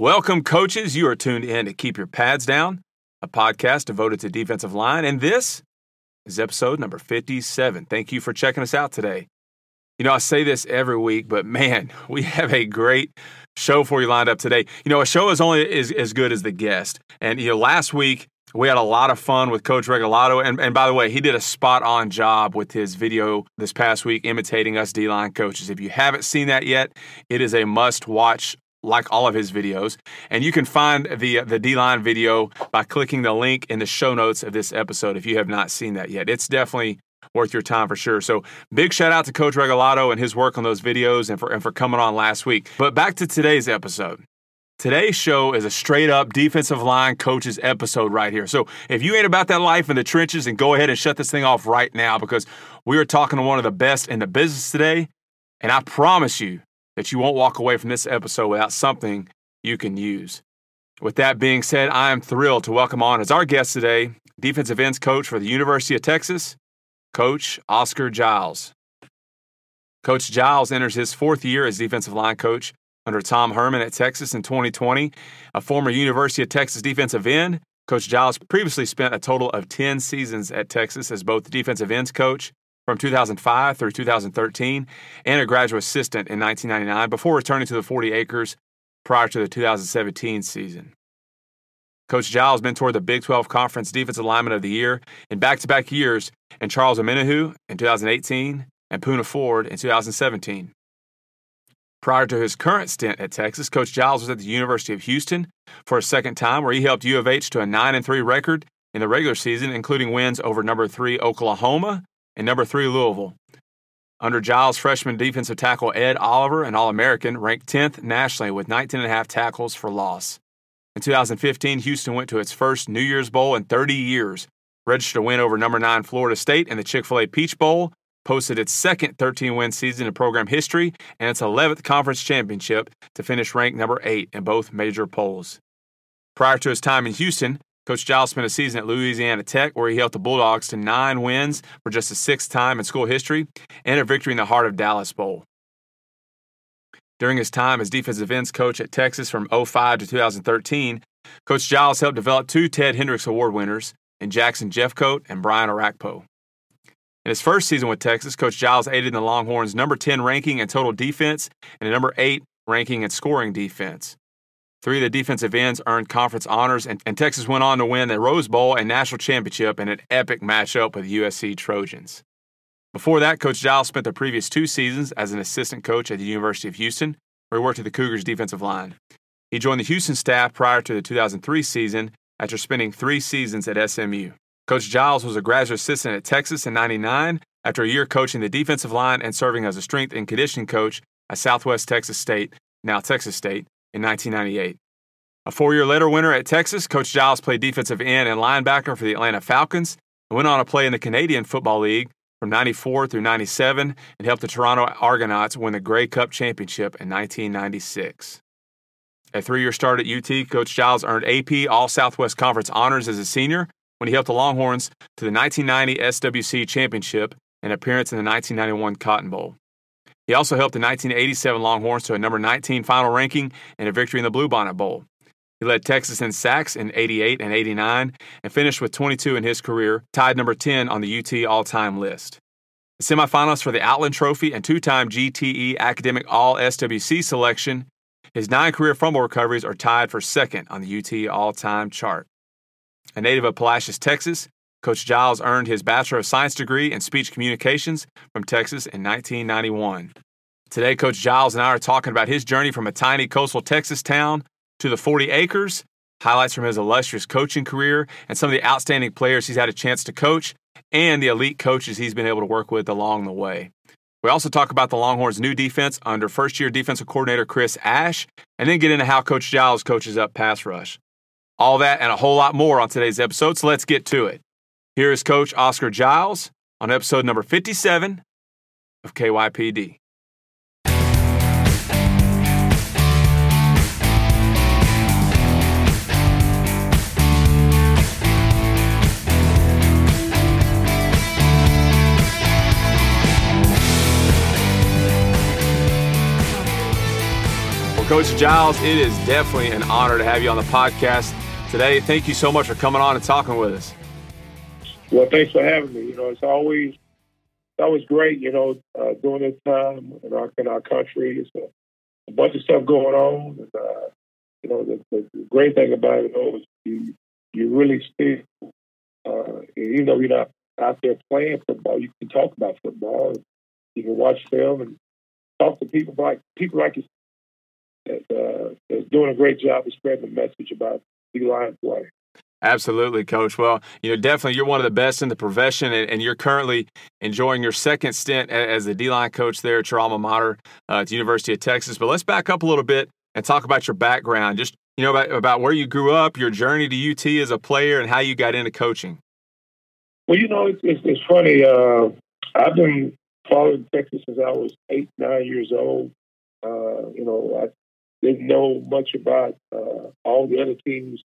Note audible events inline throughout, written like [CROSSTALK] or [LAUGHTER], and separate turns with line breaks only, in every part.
Welcome, coaches. You are tuned in to Keep Your Pads Down, a podcast devoted to defensive line, and this is episode number 57. Thank you for checking us out today. You know, I say this every week, but man, [LAUGHS] we have a great show for you lined up today. You know, a show is only as, as good as the guest. And, you know, last week we had a lot of fun with Coach Regalado. And, and by the way, he did a spot on job with his video this past week imitating us D line coaches. If you haven't seen that yet, it is a must watch like all of his videos. And you can find the the D line video by clicking the link in the show notes of this episode if you have not seen that yet. It's definitely worth your time for sure. So big shout out to Coach Regalado and his work on those videos and for and for coming on last week. But back to today's episode. Today's show is a straight up defensive line coaches episode right here. So if you ain't about that life in the trenches, and go ahead and shut this thing off right now because we are talking to one of the best in the business today. And I promise you, that you won't walk away from this episode without something you can use. With that being said, I am thrilled to welcome on as our guest today, defensive ends coach for the University of Texas, Coach Oscar Giles. Coach Giles enters his fourth year as defensive line coach under Tom Herman at Texas in 2020. A former University of Texas defensive end, Coach Giles previously spent a total of 10 seasons at Texas as both defensive ends coach from 2005 through 2013 and a graduate assistant in 1999 before returning to the 40 acres prior to the 2017 season. Coach Giles mentored the Big 12 Conference Defensive Lineman of the Year in back to back years and Charles Omenihu in 2018 and Poona Ford in 2017. Prior to his current stint at Texas, Coach Giles was at the University of Houston for a second time, where he helped U of H to a 9 3 record in the regular season, including wins over number 3 Oklahoma and number three, Louisville. Under Giles, freshman defensive tackle Ed Oliver, an All American, ranked 10th nationally with 19.5 tackles for loss. In 2015, Houston went to its first New Year's Bowl in 30 years, registered a win over number 9 Florida State in the Chick fil A Peach Bowl, posted its second 13 win season in program history, and its 11th conference championship to finish ranked number 8 in both major polls. Prior to his time in Houston, Coach Giles spent a season at Louisiana Tech where he helped the Bulldogs to nine wins for just the sixth time in school history and a victory in the Heart of Dallas Bowl. During his time as defensive ends coach at Texas from 05 to 2013, Coach Giles helped develop two Ted Hendricks Award winners in Jackson Jeffcoat and Brian Orakpo. In his first season with Texas, Coach Giles aided in the Longhorns' number 10 ranking in total defense and a number 8 ranking in scoring defense. Three of the defensive ends earned conference honors, and, and, Texas went on to win the Rose Bowl and national championship in an epic matchup with USC Trojans. Before that, Coach Giles spent the previous two seasons as an assistant coach at the University of Houston, where he worked at the Cougars' defensive line. He joined the Houston staff prior to the 2003 season after spending three seasons at SMU. Coach Giles was a graduate assistant at Texas in 99 after a year coaching the defensive line and serving as a strength and conditioning coach at Southwest Texas State, now Texas State, in 1998. A four year later winner at Texas, Coach Giles played defensive end and linebacker for the Atlanta Falcons and went on to play in the Canadian Football League from 94 through 97 and helped the Toronto Argonauts win the Grey Cup Championship in 1996. A three year start at UT, Coach Giles earned AP All Southwest Conference honors as a senior when he helped the Longhorns to the 1990 SWC Championship and appearance in the 1991 Cotton Bowl. He also helped the 1987 Longhorns to a number 19 final ranking and a victory in the Bluebonnet Bowl. He led Texas in sacks in 88 and 89 and finished with 22 in his career, tied number 10 on the UT all time list. The semifinalist for the Outland Trophy and two time GTE Academic All SWC selection, his nine career fumble recoveries are tied for second on the UT all time chart. A native of Palacios, Texas, Coach Giles earned his Bachelor of Science degree in Speech Communications from Texas in 1991. Today, Coach Giles and I are talking about his journey from a tiny coastal Texas town to the 40 acres, highlights from his illustrious coaching career, and some of the outstanding players he's had a chance to coach, and the elite coaches he's been able to work with along the way. We also talk about the Longhorns' new defense under first year defensive coordinator Chris Ash, and then get into how Coach Giles coaches up pass rush. All that and a whole lot more on today's episode, so let's get to it. Here is Coach Oscar Giles on episode number 57 of KYPD. Well, Coach Giles, it is definitely an honor to have you on the podcast today. Thank you so much for coming on and talking with us.
Well, thanks for having me. You know, it's always it's always great. You know, uh, during this time in our in our country, it's a, a bunch of stuff going on. And, uh, you know, the, the, great thing about it though is you you really still, uh, even though you're not out there playing football, you can talk about football. You can watch film and talk to people like people like you that uh, that's doing a great job of spreading the message about D line play.
Absolutely, coach. Well, you know, definitely you're one of the best in the profession, and, and you're currently enjoying your second stint as the D line coach there at your alma mater uh, at the University of Texas. But let's back up a little bit and talk about your background. Just, you know, about, about where you grew up, your journey to UT as a player, and how you got into coaching.
Well, you know, it's, it's, it's funny. Uh, I've been following Texas since I was eight, nine years old. Uh, you know, I didn't know much about uh, all the other teams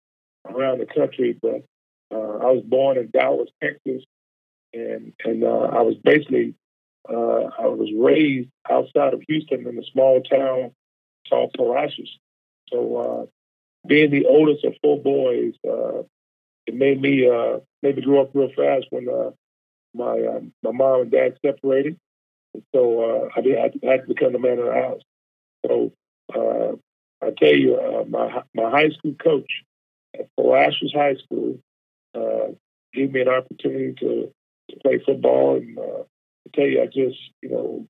around the country, but uh, I was born in Dallas, Texas, and and uh, I was basically uh, I was raised outside of Houston in a small town called Palacios. So uh, being the oldest of four boys, uh, it made me uh, made me grow up real fast when my uh, my mom and dad separated. And so I, did, I had to become the man of the house. So I tell you, my my high school coach Palacios High School uh, gave me an opportunity to, to play football, and uh, I tell you, I just you know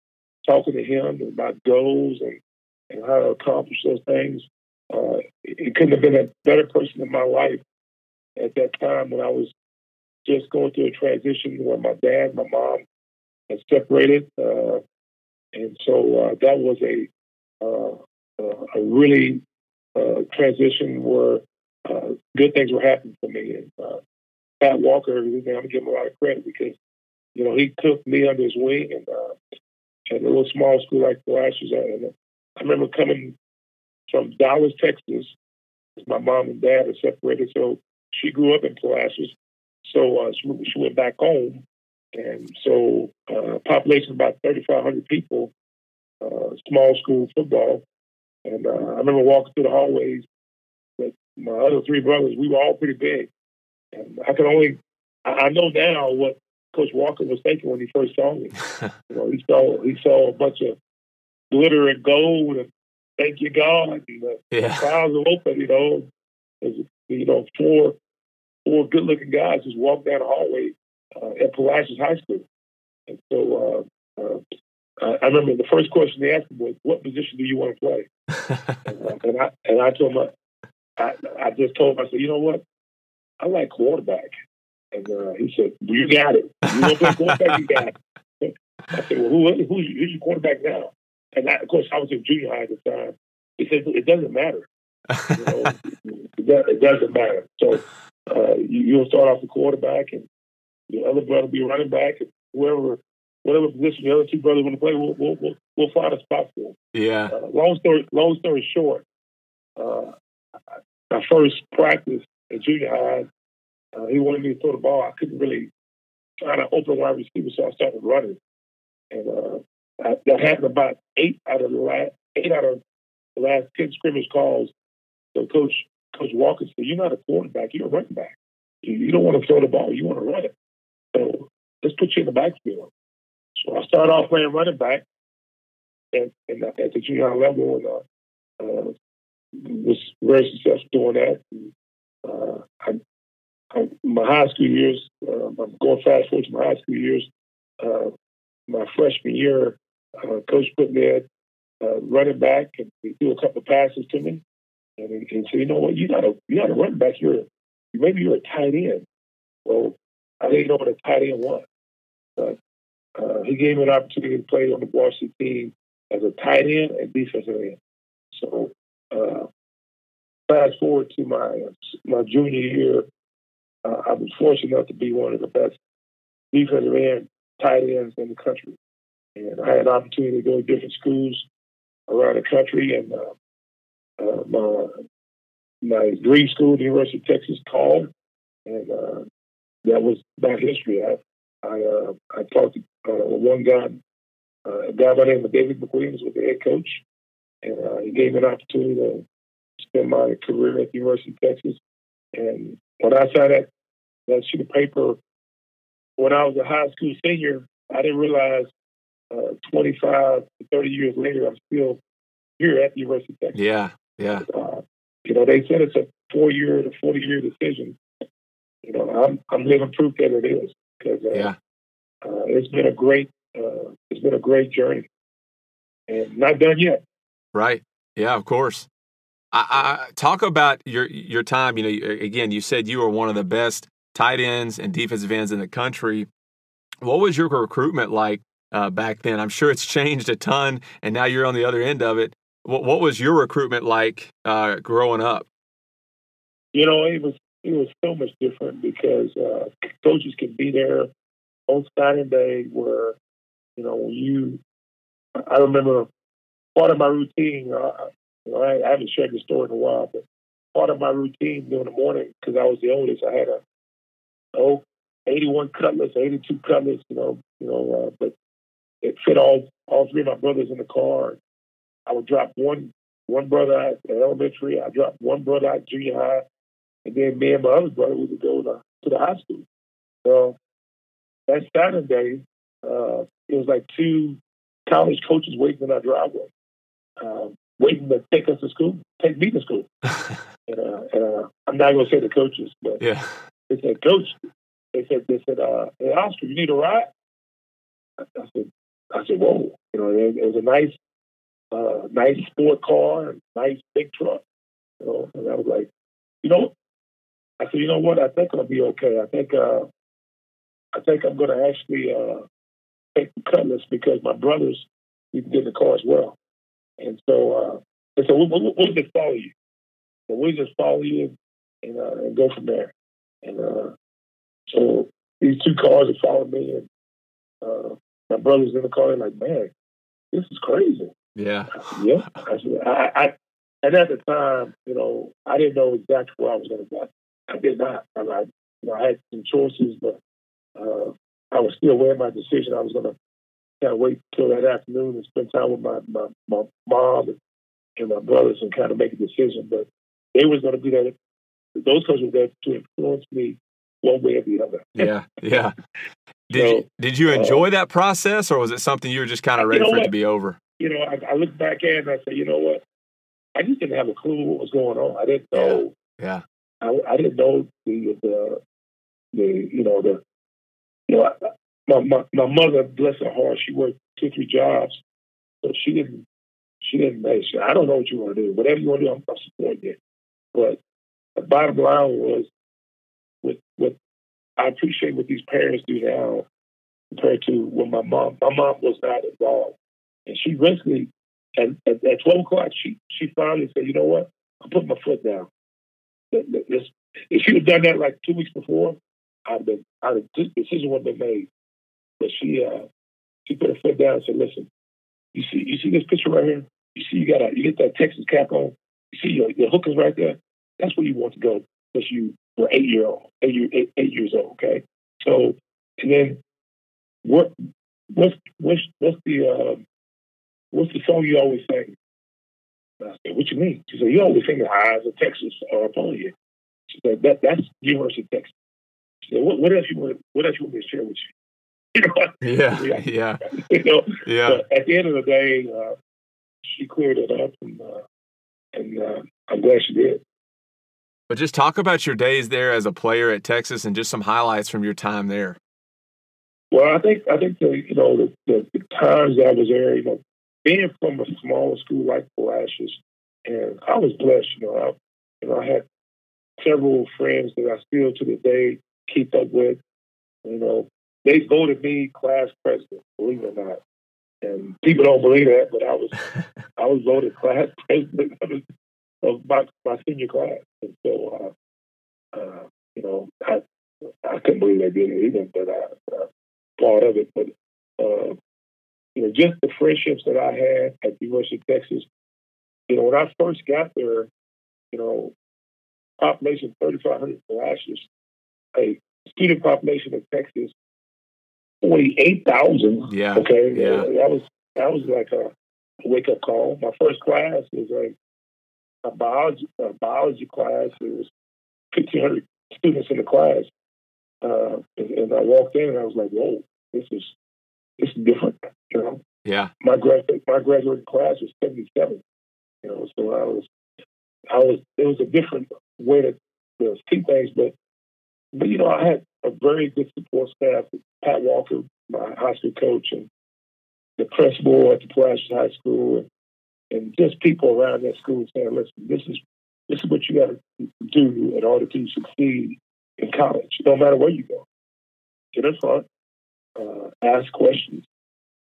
talking to him about goals and and how to accomplish those things. Uh, it couldn't have been a better person in my life at that time when I was just going through a transition where my dad, my mom had separated, uh, and so uh, that was a uh, uh, a really uh, transition where uh, good things were happening for me. And uh, Pat Walker, I'm gonna give him a lot of credit because you know he took me under his wing and uh, at a little small school like Palacios. And I remember coming from Dallas, Texas. My mom and dad are separated, so she grew up in Palacios. So uh, she, she went back home, and so uh, population about 3,500 people, uh, small school football. And uh, I remember walking through the hallways with my other three brothers. We were all pretty big. And I can only, I know now what Coach Walker was thinking when he first saw me. [LAUGHS] you know, he saw he saw a bunch of glitter and gold and thank you God. And the yeah. clouds are open, you know. There's, you know, four four good looking guys just walked down the hallway uh, at Palacios High School. And so uh, uh, I remember the first question they asked me was, "What position do you want to play?" [LAUGHS] and, uh, and, I and I told him, I, I just told him, I said, "You know what? I like quarterback." And uh, he said, well, "You got it. You want to play quarterback? You got it." I said, "Well, who, who's, who's your quarterback now?" And I, of course, I was in junior high at the time. He said, "It doesn't matter. You know, [LAUGHS] it, doesn't matter." So uh, you, you'll start off the quarterback, and your other brother will be running back, and whoever whatever position the other two brothers want to play, we'll we'll, we'll, we'll find a spot for them.
Yeah.
Uh, long story long story short, uh, my first practice at junior high, uh, he wanted me to throw the ball. I couldn't really find an open wide receiver, so I started running, and uh, I, that happened about eight out of the last eight out of the last ten scrimmage calls. So coach Coach Walker said, "You're not a quarterback. You're a running back. You, you don't want to throw the ball. You want to run it. So let's put you in the backfield." So I started off playing running back and, and at the junior high level and uh, uh, was very successful doing that. And, uh, I, I, my high school years, uh, I'm going fast forward to my high school years. Uh, my freshman year, uh, coach put me at uh, running back and he threw a couple passes to me. And he, he said, you know what, you got a you got a running back. You're maybe you're a tight end. Well, I didn't know what a tight end was. But uh, he gave me an opportunity to play on the varsity team as a tight end and defensive end. So, uh, fast forward to my my junior year, uh, I was fortunate enough to be one of the best defensive end tight ends in the country, and I had an opportunity to go to different schools around the country. And uh, uh, my my dream school, the University of Texas, called, and uh, that was that history. I I uh, I talked to one guy, a guy by the name of David McWilliams, was the head coach, and uh, he gave me an opportunity to spend my career at the University of Texas. And when I signed that that sheet of paper, when I was a high school senior, I didn't realize uh, 25 to 30 years later, I'm still here at the University of Texas.
Yeah, yeah.
Uh, you know, they said it's a four year to 40 year decision. You know, I'm, I'm living proof that it is because uh,
yeah.
uh, it's been a great, uh, it's been a great journey and not done yet.
Right. Yeah, of course. I, I, talk about your your time. You know, again, you said you were one of the best tight ends and defensive ends in the country. What was your recruitment like uh, back then? I'm sure it's [LAUGHS] changed a ton, and now you're on the other end of it. What, what was your recruitment like uh, growing up?
You know, it was it was so much different because uh, coaches could be there on Saturday where, you know, you, I remember part of my routine, uh, you know, I, I haven't shared the story in a while, but part of my routine during the morning, because I was the oldest, I had a, oh, 81 Cutlass, 82 Cutlass, you know, you know, uh, but it fit all all three of my brothers in the car. I would drop one one brother at elementary, I dropped one brother at junior high, and then me and my other brother we would go to, to the high school. So that Saturday, uh, it was like two college coaches waiting in our driveway, uh, waiting to take us to school, take me to school. [LAUGHS] and, uh, and uh, I'm not going to say the coaches, but
yeah.
they said, Coach, they said, they said, uh, hey, Oscar, you need a ride? I, I said, I said, whoa, you know, it, it was a nice, uh, nice sport car, nice big truck, you know, and I was like, you know, I said, you know what? I think I'll be okay. I think uh, I think I'm going to actually uh, take the cutlass because my brothers need to get in the car as well. And so uh, they said, we'll, we'll, we'll just follow you. So we'll just follow you and, uh, and go from there. And uh, so these two cars have followed me, and uh, my brother's in the car. And like, man, this is crazy.
Yeah.
Yeah. I said, I, I, and at the time, you know, I didn't know exactly where I was going to go. I did not. I, I, you know, I had some choices, but uh, I was still weighing my decision. I was going to kind of wait till that afternoon and spend time with my my, my mom and, and my brothers and kind of make a decision. But they was going to be there. Those coaches were there to influence me one way or the other. [LAUGHS]
yeah, yeah. Did so, you did you uh, enjoy uh, that process, or was it something you were just kind of ready
you know
for
what?
it to be over?
You know, I, I look back at it and I say, you know what? I just didn't have a clue what was going on. I didn't know.
Yeah. yeah.
I, I didn't know the the the you know the you know my my mother bless her heart she worked two three jobs so she didn't she didn't make sure I don't know what you want to do. Whatever you want to do I'm, I'm supporting you. But the bottom line was with what I appreciate what these parents do now compared to when my mom my mom was not involved. And she basically at, at, at 12 o'clock she she finally said you know what? I'm putting my foot down. If she had done that like two weeks before, I'd have been, I'd have, this decision would have been made. But she, uh, she put her foot down and said, "Listen, you see, you see this picture right here. You see, you got a, you get that Texas cap on. You see your, your hookers right there. That's where you want to go because you were eight year old, eight, eight, eight years old. Okay, so and then what, what's what's what's the uh, what's the song you always sing? I said, what you mean? She said, you always think the eyes of Texas are upon you. She said, that, that's University of Texas. She said, what, what else you want, what else you want me to share with you? You [LAUGHS] know,
yeah, yeah,
you know,
yeah.
But at the end of the day, uh, she cleared it up, and uh, and uh, I'm glad she did.
But just talk about your days there as a player at Texas, and just some highlights from your time there.
Well, I think I think the you know the, the, the times I was there, you know, being from a smaller school like Palacios, and I was blessed. You know, I, you know, I had several friends that I still to this day keep up with. You know, they voted me class president, believe it or not. And people don't believe that, but I was [LAUGHS] I was voted class [LAUGHS] president of my my senior class, and so uh, uh, you know I I couldn't believe they did it either, but I, uh, part of it. But uh, you know, just the friendships that I had at the University of Texas. You know, when I first got there, you know, population 3,500 Palacios, a student population of Texas, 48,000.
Yeah.
Okay.
Yeah.
That was, that was like a, wake up call. My first class was like a biology a biology class. It was fifteen hundred students in the class, uh, and, and, I walked in and I was like, "Whoa, this is this is different." You know.
Yeah.
My graduate my graduating class was seventy seven. You know, so I was I was it was a different way to, to see things, but but you know I had a very good support staff. Pat Walker, my high school coach, and the principal at the Palacios High School, and, and just people around that school saying, "Listen, this is this is what you got to do in order to succeed in college, no matter where you go. Get in front, uh, ask questions,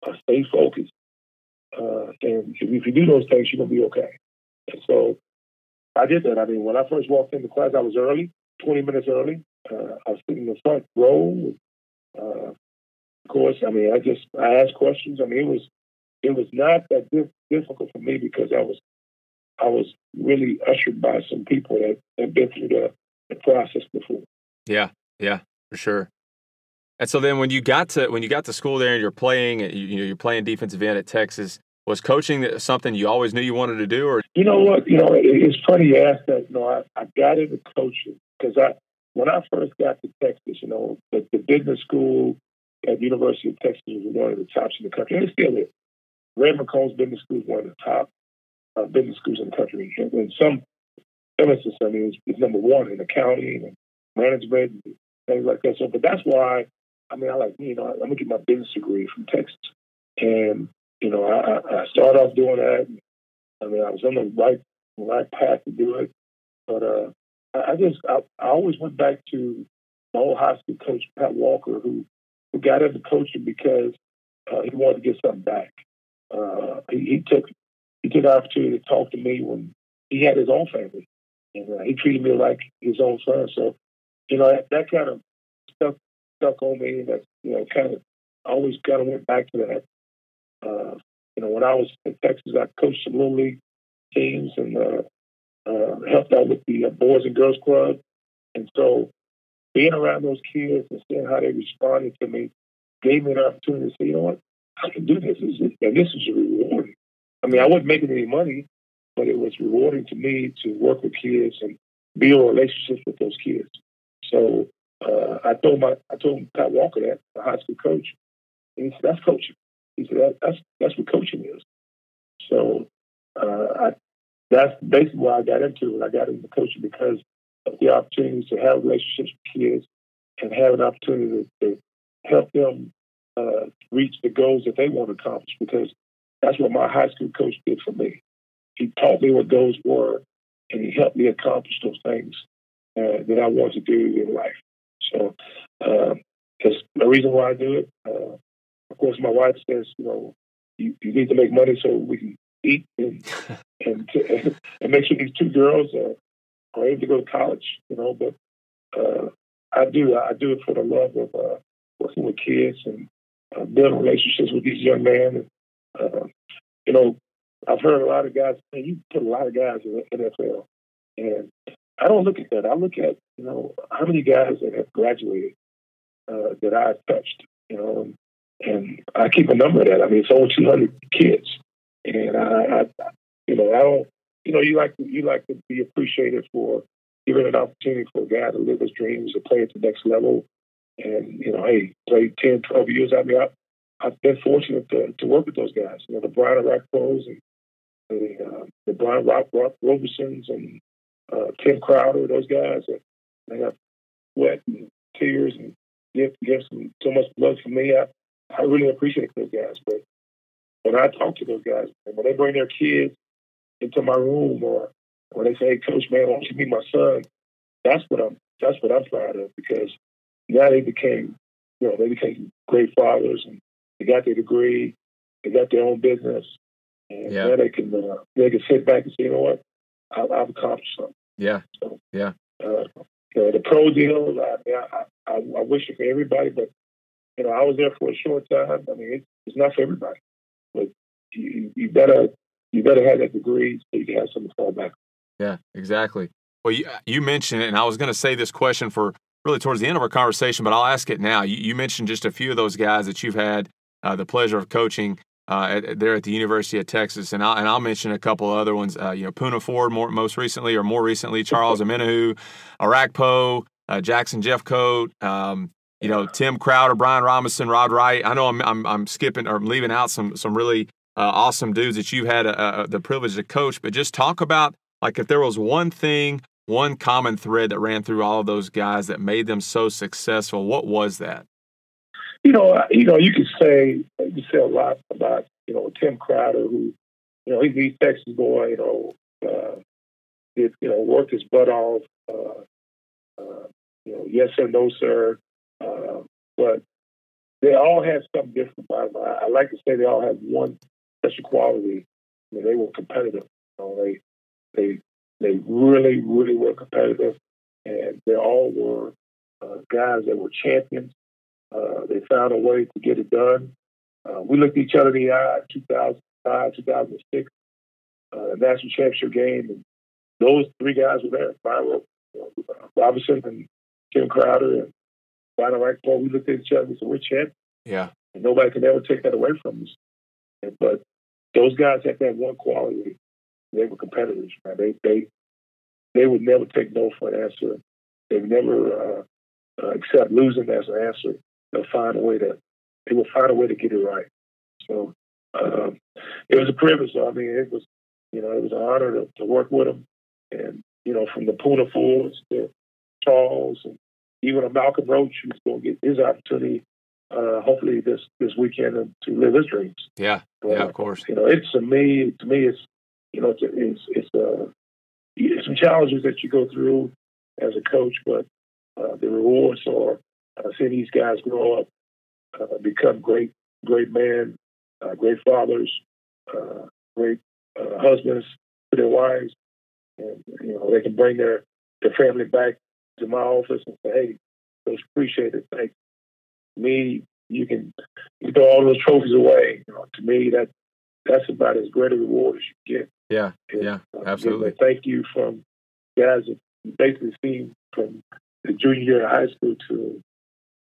uh, stay focused, uh, and if you do those things, you're gonna be okay." And so I did that. I mean, when I first walked into class, I was early, 20 minutes early. Uh, I was sitting in the front row. Uh, of course, I mean, I just I asked questions. I mean, it was it was not that difficult for me because I was I was really ushered by some people that had been through the, the process before.
Yeah, yeah, for sure. And so then when you got to when you got to school there and you're playing, you, you know, you're playing defensive end at Texas. Was coaching something you always knew you wanted to do, or
you know what? You know, it, it's funny you ask that. You know, I, I got into coaching because I when I first got to Texas, you know, the, the business school at the University of Texas was one of the tops in the country, and it still is. Red McCombs Business School is one of the top uh, business schools in the country. And some instances, I mean, it's, it's, number one in accounting and management and things like that. So, but that's why, I mean, I like, you know, I'm going to get my business degree from Texas. And, you know, I, I started off doing that. I mean, I was on the right, right path to do it. But uh, I, just, I, I always went back to my old high school coach, Pat Walker, who, who got into coaching because uh, he wanted to get something back. Uh, he, he took he took the opportunity to talk to me when he had his own family, and uh, he treated me like his own son. So, you know, that, that kind of stuck stuck on me. That you know, kind of always kind of went back to that. Uh, you know, when I was in Texas, I coached some little league teams and uh, helped out with the uh, Boys and Girls Club, and so being around those kids and seeing how they responded to me gave me an opportunity to say, you know what, I can do this, and this is rewarding. I mean, I wasn't making any money, but it was rewarding to me to work with kids and build relationships with those kids. So uh, I told my I told Pat Walker that the high school coach, and he said that's coaching. He said that, that's that's what coaching is. So uh, I, that's basically why I got into it. I got into coaching because of the opportunities to have relationships with kids and have an opportunity to, help them uh, reach the goals that they want to accomplish. Because that's what my high school coach did for me. He taught me what those were, and he helped me accomplish those things uh, that I want to do in life. So uh, that's the reason why I do it. Uh, of course, my wife says, you know, you, you, need to make money so we can eat and and, and make sure these two girls are, are able to go to college. You know, but uh, I do I do it for the love of uh, working with kids and uh, building relationships with these young men and uh, you know, I've heard a lot of guys say you put a lot of guys in the NFL, and I don't look at that. I look at you know how many guys that have graduated uh, that I've touched. You know, and, and I keep a number of that. I mean, it's over 200 kids, and I, I, you know, I don't. You know, you like to, you like to be appreciated for giving an opportunity for a guy to live his dreams, to play at the next level, and you know, hey, play 10, 12 years. I mean, I, I've been fortunate to, to work with those guys. You know, the Brian Orakpos and the, uh, the Brian Rock, Rock Robesons and uh, Tim Crowder, those guys. That, they got sweat and tears and give, give some, so much blood for me. I, I really appreciate those guys. But when I talk to those guys, And when they bring their kids into my room or when they say, hey, Coach, man, why don't you meet my son? That's what I'm, that's what I'm proud of because now they became, you know, they became great fathers and they got their degree. They got their own business. And yeah. they can uh, they can sit back and say, you know what, I, I've accomplished something.
Yeah. So, yeah.
Uh, the pro deal, I, I, I, I wish it for everybody, but you know, I was there for a short time. I mean, it, it's not for everybody, you, you better you better have that degree so you can have something to fall back.
Yeah, exactly. Well, you you mentioned it, and I was going to say this question for really towards the end of our conversation, but I'll ask it now. You, you mentioned just a few of those guys that you've had uh, the pleasure of coaching. uh, at, there at the University of Texas, and I'll, and I'll mention a couple other ones. Uh, you know, Poona Ford, more, most recently or more recently, [LAUGHS] Charles Omenihu, Orakpo, uh, Jackson Jeffcoat, um, you know, Tim Crowder, Brian Robinson, Rod Wright. I know I'm, I'm, I'm skipping or leaving out some some really uh, awesome dudes that you've had uh, the privilege to coach, but just talk about like if there was one thing, one common thread that ran through all of those guys that made them so successful. What was that?
You know, you know, you could say you say a lot about you know Tim Crowder, who you know he's Texas boy. You know, uh, did you know worked his butt off. Uh, uh, you know, yes or no, sir. Uh, but they all had something different about them. I, I, like to say they all had one special quality. I mean, they were competitive. You know, they they they really, really were competitive, and they all were uh, guys that were champions. Uh, they found a way to get it done. Uh, we looked each other in the eye in 2005, 2006, uh, national championship game, and those three guys were there. Byron Robinson and Tim Crowder and Brian Orakpo. We looked at each other and said, "We're champions."
Yeah.
And nobody can ever take that away from us. But those guys had that one quality. They were competitors, man. They they they would never take no for an answer. They would never uh, uh, accept losing as an answer. They'll find a way to they will find a way to get it right. So um, it was a privilege. I mean, it was you know it was an honor to, to work with them, and you know from the Poona Fords to Charles and even a Malcolm Roach who's going to get his opportunity uh, hopefully this this weekend to live his dreams.
Yeah, but, yeah, of course.
You know, it's to me to me it's you know it's it's, it's uh, some challenges that you go through as a coach, but uh, the rewards are uh, seeing these guys grow up, uh, become great great men, uh, great fathers, uh, great uh, husbands to their wives, and you know they can bring their their family back to my office and say, "Hey, coach, appreciate it. Thanks." Me, you can you throw all those trophies away. You know, to me, that that's about as great a reward as you get.
Yeah, and, yeah, uh, absolutely.
Thank you from guys that basically seen from the junior year of high school to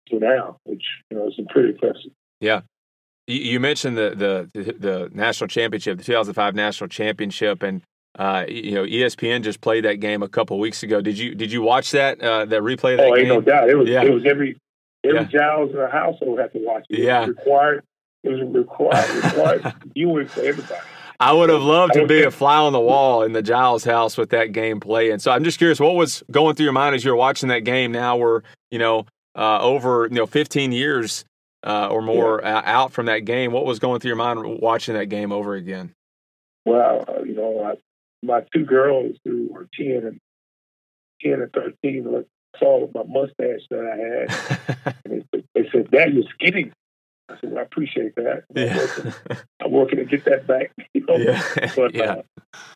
to now, which you know is pretty impressive.
Yeah. You mentioned the, the the national championship, the 2005 national championship, and uh, you know ESPN just played that game a couple weeks ago. Did you did you watch that uh, that replay? Of that
oh,
game?
ain't no doubt. It was yeah. it was every Every yeah. Giles in the household had to watch it.
Yeah.
It was required. It was required, required [LAUGHS] viewing for everybody.
I would have loved to be a fly on the wall in the Giles house with that game playing. So I'm just curious, what was going through your mind as you were watching that game? Now we're, you know, uh, over you know 15 years uh, or more yeah. out from that game. What was going through your mind watching that game over again?
Well, uh, you know, I, my two girls who were 10 and 10 and 13 saw my mustache that I had. [LAUGHS] and they, they said, Dad, you're skinny. I said, well, I appreciate that. Yeah. I'm, working, I'm, working, to get that back. [LAUGHS] You know?
Yeah. [LAUGHS]
But
yeah.
Uh,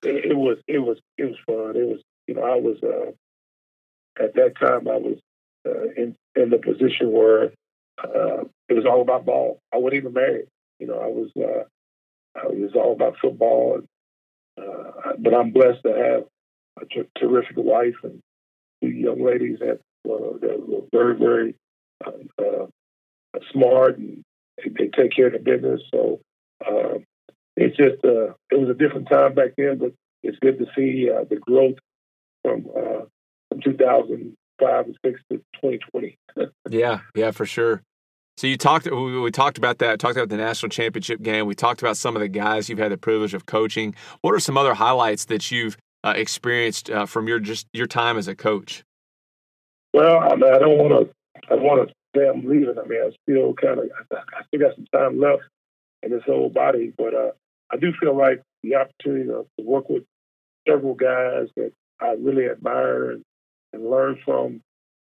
it, it, was it was it was fun. It was you know I was uh, at that time I was uh, in in the position where uh, it was all about ball. I wasn't even married. You know I was uh, it was all about football. And, uh, but I'm blessed to have a t- terrific wife and two young ladies that, uh, that were very, very uh, uh, smart and they, take care of the business. So uh, it's just uh, it was a different time back then, but it's good to see uh, the growth from from 2005 and six to 2020. [LAUGHS]
yeah, yeah, for sure. So you talked. We talked about that. Talked about the national championship game. We talked about some of the guys you've had the privilege of coaching. What are some other highlights that you've uh, experienced uh, from your just your time as a coach?
Well, I, mean, I don't want to. I want to say I'm leaving. I mean, I still kind of. I still got some time left in this whole body, but uh, I do feel like the opportunity to, to, work with several guys that I really admire and, and learn from.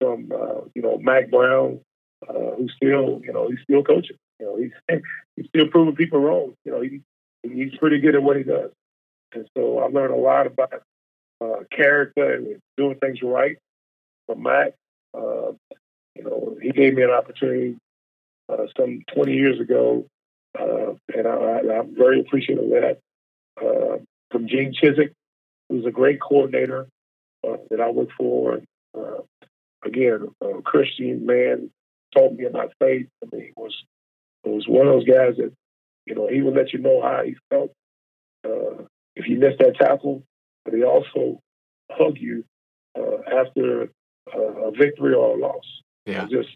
From uh, you know Mack Brown, uh, who's still you know he's still coaching. You know he's [LAUGHS] he's still proving people wrong. You know he he's pretty good at what he does. And so I learned a lot about uh, character and doing things right from Mack. Uh, you know, he gave me an opportunity uh, some 20 years ago, uh, and I, am very appreciative of that. Uh, from Gene Chizik, who's a great coordinator uh, that I work for. again, a Christian man taught me about faith. I mean, he was, he was one of those guys that you know, he would let you know how he felt if you missed that tackle, but he also hug you uh, after a victory or a loss.
Yeah.
just,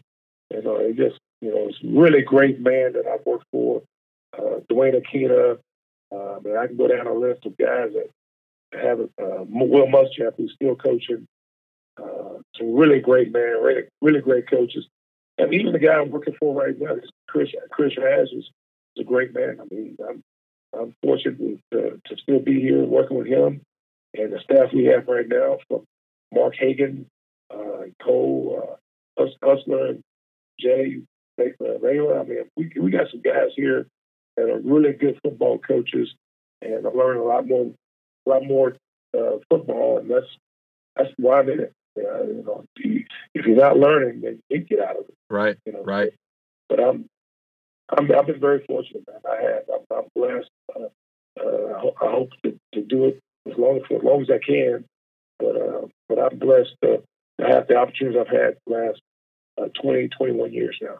you know, it just, you know, it's really great man that I've worked for. Uh, Duane Akina, uh, and I can go down a list of guys that have uh, Will Muschamp, who's still coaching. Uh, some really great man, really, really great coaches. And even the guy I'm working for right now, Chris Chris Ash, is, is a great man. I mean, I'm, I'm fortunate to, to still be here working with him and the staff we have right now from Mark Hagen, uh, Cole, uh, Hutzler, Jay, Valai. I mean, we, we got some guys here that are really good football coaches, and I'm learning a lot more, a lot more uh, football, and that's that's why I'm in it. Uh, you know, if you're not learning, then you get out of it.
Right.
You know,
right.
But I'm, I'm, I've been very fortunate, man. I have. I'm, I'm blessed. Uh, uh, I hope to, to do it as long as, as long as I can. But uh, but I'm blessed to, to have the opportunities I've had the last uh, 20, 21 years now.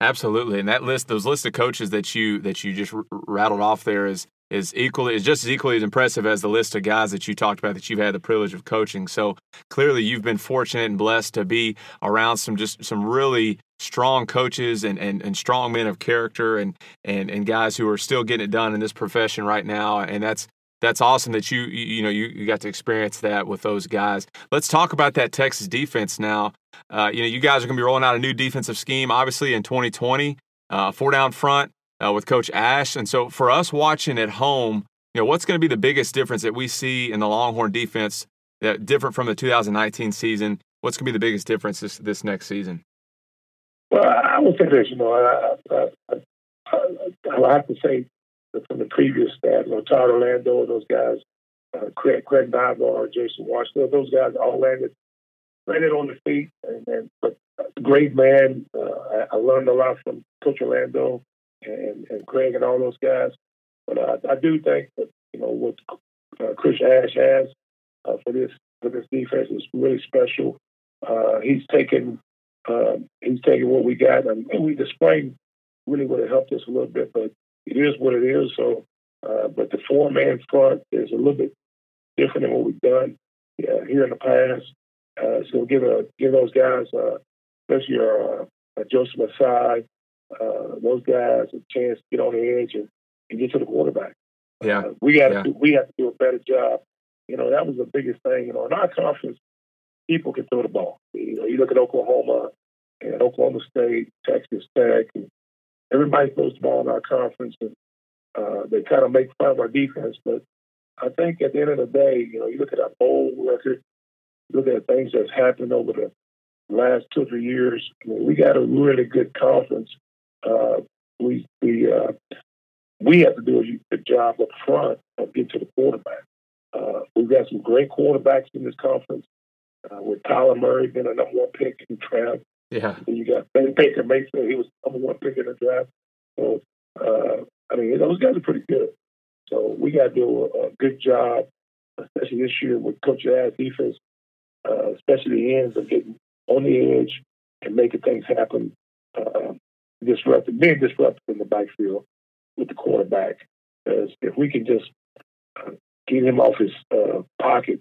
Absolutely, and that list, those list of coaches that you that you just r- rattled off there is is equally is just as equally as impressive as the list of guys that you talked about that you've had the privilege of coaching. So clearly, you've been fortunate and blessed to be around some just some really strong coaches and, and, and strong men of character and, and and guys who are still getting it done in this profession right now. And that's that's awesome that you you know you, you got to experience that with those guys. Let's talk about that Texas defense now. Uh, you know, you guys are going to be rolling out a new defensive scheme, obviously in 2020, uh, four down front uh, with Coach Ash. And so, for us watching at home, you know, what's going to be the biggest difference that we see in the Longhorn defense that different from the 2019 season? What's going to be the biggest difference this this next season?
Well, I would say this. You know, I, I, I, I have to say from the previous staff, you know, Todd Orlando, those guys, uh, Craig, Craig Naivar, Jason Washington, those guys all landed landed on the feet. And, and but great man. Uh, I, I, learned a lot from Coach Orlando and, and Craig and all those guys. But uh, I do think that you know what uh, Chris Ash has uh, for this for this defense is really special. Uh, he's taken um, he's taken what we got, and, and we displayed really would have helped us a little bit. But it is what it is. So, uh, but the four man front is a little bit different than what we've done yeah, here in the past. Uh, so give a give those guys, uh, especially our, uh, Joseph uh, those guys a chance to get on the edge and, and get to the quarterback.
Yeah,
uh, we got
yeah.
to we have to do a better job. You know that was the biggest thing. You know in our conference, people can throw the ball. You know you look at Oklahoma and Oklahoma State, Texas Tech, and everybody throws the ball in our conference, and uh, they kind of make fun of our defense. But I think at the end of the day, you know, you look at our bowl record, look at things that's happened over the last two or three years. I mean, we got a really good conference. Uh, we we uh, we have to do a good job up front of getting to the quarterback. Uh, we've got some great quarterbacks in this conference. Uh, with Kyler Murray being a number one pick in the draft,
yeah.
And you got Ben Baker Mayfield. He was number one pick in the draft. So, uh, I mean, those guys are pretty good. So we got to do a, a, good job, especially this year with Coach Ash defense, uh, especially the ends of getting on the edge and making things happen. Uh, disruptive, being disruptive in the backfield with the quarterback. Because if we can just uh, get him off his uh, pocket,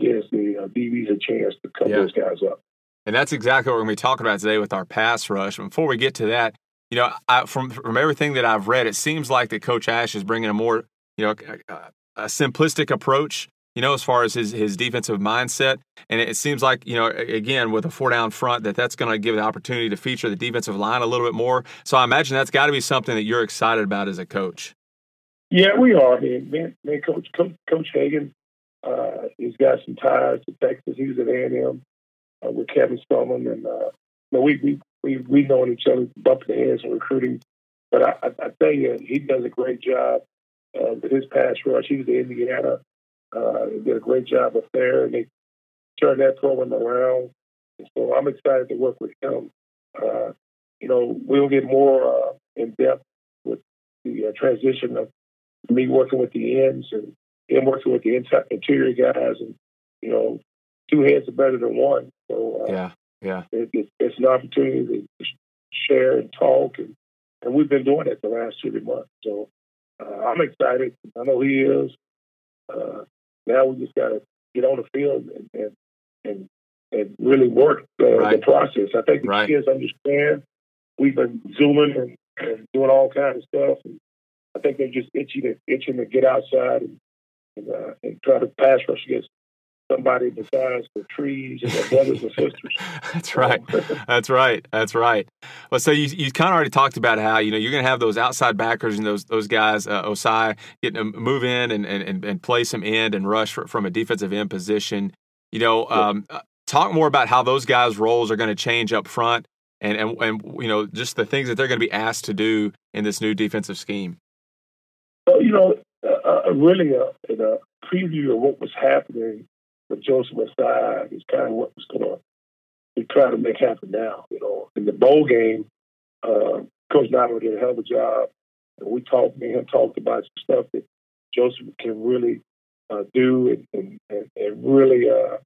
gives the uh, DBs a chance to cut
yeah.
those guys up.
And that's exactly what we're going to be talking about today with our pass rush. Before we get to that, you know, I, from from everything that I've read, it seems like that Coach Ash is bringing a more, you know, a, a simplistic approach. You know, as far as his his defensive mindset, and it seems like you know, again with a four down front, that that's going to give the opportunity to feature the defensive line a little bit more. So I imagine that's got to be something that you're excited about as a coach.
Yeah, we are. I mean, man, man Coach Coach, coach Hagen, uh, he's got some ties to Texas. He was at A and M uh, with Kevin Sumlin, and uh, you know, we we we we known each other, bumping heads in recruiting. But I, I, I tell you, he does a great job uh, with his pass rush. He was at Indiana, uh, did a great job up there, and they turned that program around. And so I'm excited to work with him. Uh, you know, we'll get more uh, in depth with the uh, transition of me working with the ends and him working with the interior guys, and you know, two heads are better than one. So
uh, yeah, yeah,
it, it, it's an opportunity to share and talk and and we've been doing it the last two three months. So uh, I'm excited. I know he is. Uh, now we just got to get on the field and and and, and really work the, right. the process. I think the right. kids understand. We've been zooming and, and doing all kinds of stuff. And I think they're just itching to itching to get outside and and, uh, and try to pass rush against somebody besides the trees and their brothers and sisters. [LAUGHS]
That's right. That's right. That's right. Well, so you you kind of already talked about how you know you're going to have those outside backers and those those guys, uh, Ossai, getting to move in and and and play some end and rush for, from a defensive end position. You know, um, uh, talk more about how those guys' roles are going to change up front. And, and, and you know just the things that they're going to be asked to do in this new defensive scheme.
Well, you know, uh, uh really a, a preview of what was happening with Joseph Ossai is kind of what was going to be trying to make happen now. You know, in the bowl game, uh, Coach Nyland did a hell of a job. And we talked, me and him talked about some stuff that Joseph can really uh, do, and, and, and really, uh,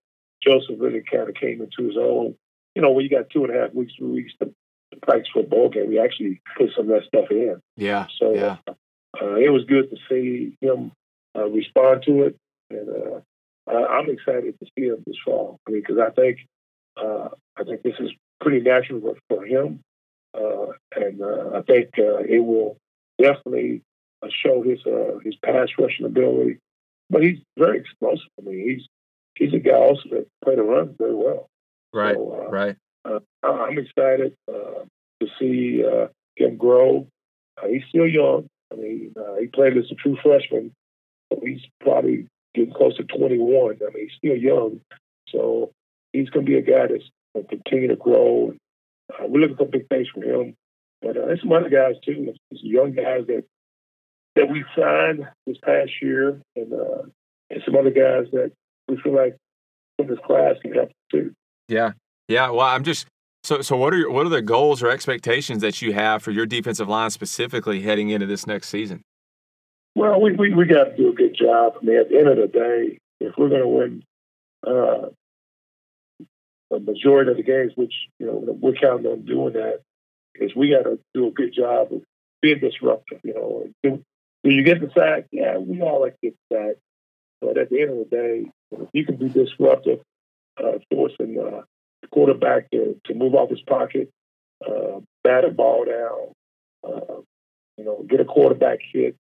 Joseph really kind of came into his own. You know, when you got two and a half weeks, three weeks to, to practice for a bowl game, we actually put some of that stuff in.
Yeah.
So
yeah.
Uh, it was good to see him uh, respond to it, and uh, uh, I'm excited to see him this fall. I mean, because I think uh, I think this is pretty natural for him, uh, and uh, I think uh, it will definitely uh, show his his pass rushing ability. But he's very explosive. I mean, he's he's a guy also that played the run very well.
Right, so, right.
I'm excited to see him grow. he's still young. I mean, he played as a true freshman, so he's probably getting close to 21. I mean, he's still young. So he's going to be a guy that's going to continue to grow. And, uh, we're looking for big things from him. But uh, there's some other guys, too. There's young guys that that we signed this past year, and uh, and some other guys that we feel like from this class can help too.
Yeah, yeah. Well, I'm just so so. What are your, what are the goals or expectations that you have for your defensive line specifically heading into this next season?
Well, we, we, we got to do a good job. I mean, at the end of the day, if we're going to win uh, the majority of the games, which you know we're counting on doing that, is we got to do a good job of being disruptive. You know, do, do you get the sack? Yeah, we all like to get the sack, but at the end of the day, if you can be disruptive, uh, forcing uh, the quarterback to, to move off his pocket, uh, bat a ball down, uh, you know, get a quarterback hit,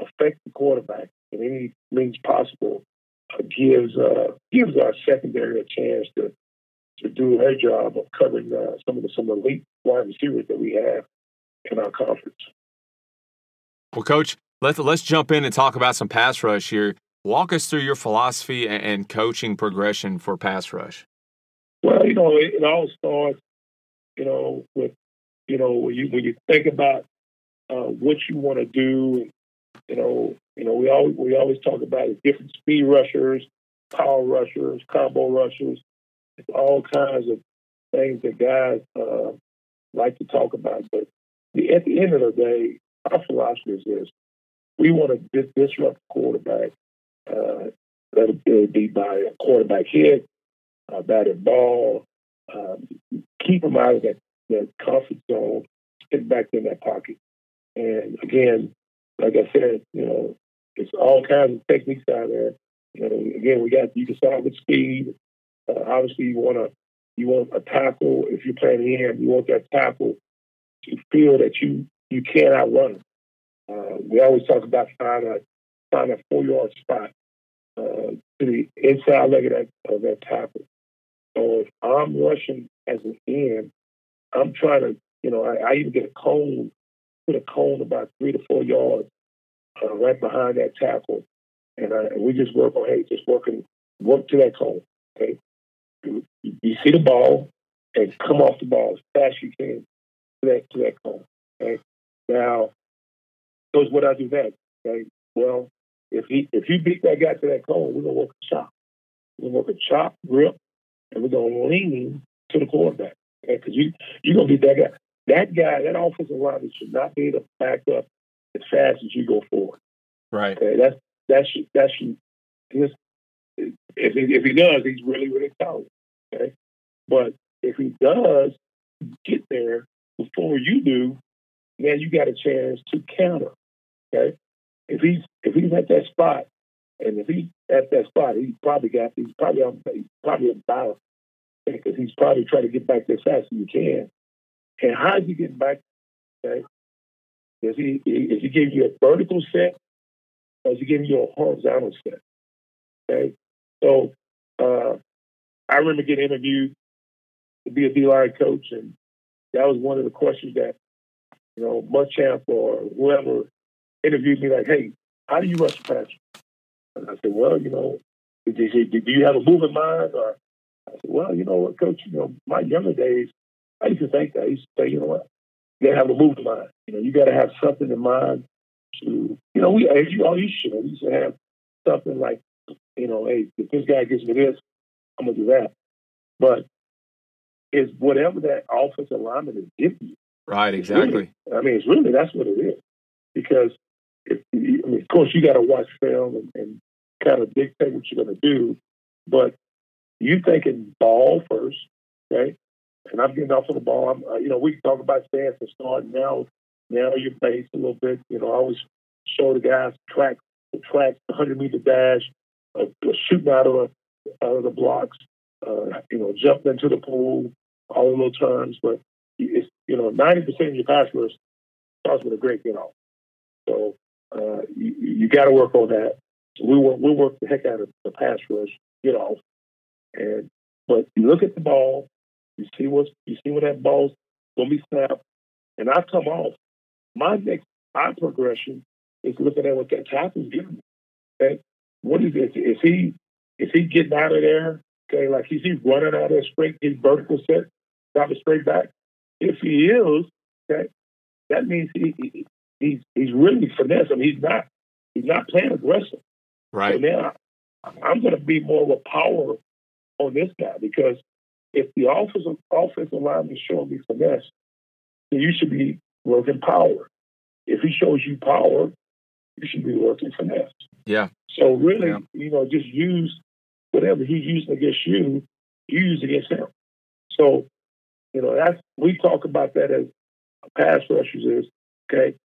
affect the quarterback in any means possible uh, gives uh, gives our secondary a chance to to do their job of covering uh, some of the some elite wide receivers that we have in our conference.
Well, coach, let's let's jump in and talk about some pass rush here. Walk us through your philosophy and coaching progression for pass rush.
Well, you know, it, it all starts, you know, with you know when you when you think about uh, what you want to do and, you know, you know, we always we always talk about different speed rushers, power rushers, combo rushers, all kinds of things that guys uh, like to talk about. But the, at the end of the day, our philosophy is this: we want to dis- disrupt the quarterback. Uh, let it be by a quarterback hit, a batted ball, um, keep them out of that, that comfort zone, get back in that pocket. And again, like I said, you know, it's all kinds of techniques out there. You know, again, we got you can start with speed. Uh, obviously, you want to you want a tackle if you're playing him. You want that tackle to feel that you you can't outrun. Uh, we always talk about trying to find a four yard spot uh, to the inside leg of that of that tackle. So if I'm rushing as an end, I'm trying to, you know, I, I even get a cone put a cone about three to four yards uh, right behind that tackle. And, and we just work on, hey, just working, work to that cone. Okay. You, see the ball and come off the ball as fast as you can to that, to that cone. Okay. Now, here's what I do next. Okay. Well, if he if you beat that guy to that cone, we're gonna work a chop. We're gonna work a chop, grip, and we're gonna lean to the quarterback. Because you you're gonna be that guy. That guy, that offensive lineman should not be able to back up as fast as you go forward.
Right.
Okay, that's that's that's his. If he, if he does, he's really really talented. Okay, but if he does get there before you do, now you got a chance to counter. Okay, if he's if he's at that spot, and if he's at that spot, he's probably got he's probably on he's probably about because he's probably trying to get back there as fast as he can. And how is he getting back? Okay, is he is he giving you a vertical set, or is he giving you a horizontal set? Okay, so uh, I remember getting interviewed to be a D line coach, and that was one of the questions that you know Muschamp or whoever interviewed me, like, "Hey, how do you rush a pass?" And I said, "Well, you know, did you, do you have a move in mind?" Or I said, "Well, you know what, coach? You know, my younger days, I used to think that. I used to say, you know what, you got to have a move in mind. You know, you got to have something in mind to, you know, we as you all you should. We used to have something like, you know, hey, if this guy gives me this, I'm gonna do that. But it's whatever that offensive lineman is giving you.
Right, exactly.
Really, I mean, it's really that's what it is. Because if, I mean, of course, you got to watch film and, and kind of dictate what you're going to do. But you thinking ball first, okay? And I'm getting off of the ball. I'm, uh, you know, we can talk about stance and start now. Now your base a little bit. You know, I always show the guys track the track, 100 meter dash, uh, shooting out of the out of the blocks. Uh, you know, jumping into the pool, all of those terms. But it's you know, 90% of your pass starts with a great get off. So uh, you, you got to work on that. We work we work the heck out of the pass rush get off, and but you look at the ball, you see what you see when that ball's gonna be snapped, and I come off. My next my progression is looking at what that tackle's giving me. Okay, what is it? Is he is he getting out of there? Okay, like is he running out of there straight, his vertical set, dropping straight back? If he is, okay, that means he, he he's he's really finesse. I mean, he's not he's not playing aggressive.
Right.
So now I'm going to be more of a power on this guy because if the offensive offensive line is showing me finesse, then you should be working power. If he shows you power, you should be working finesse.
Yeah.
So really,
Yeah.
you know, just use whatever he's using against you, you use against him. So, you know, that's we talk about that as pass rushers is okay.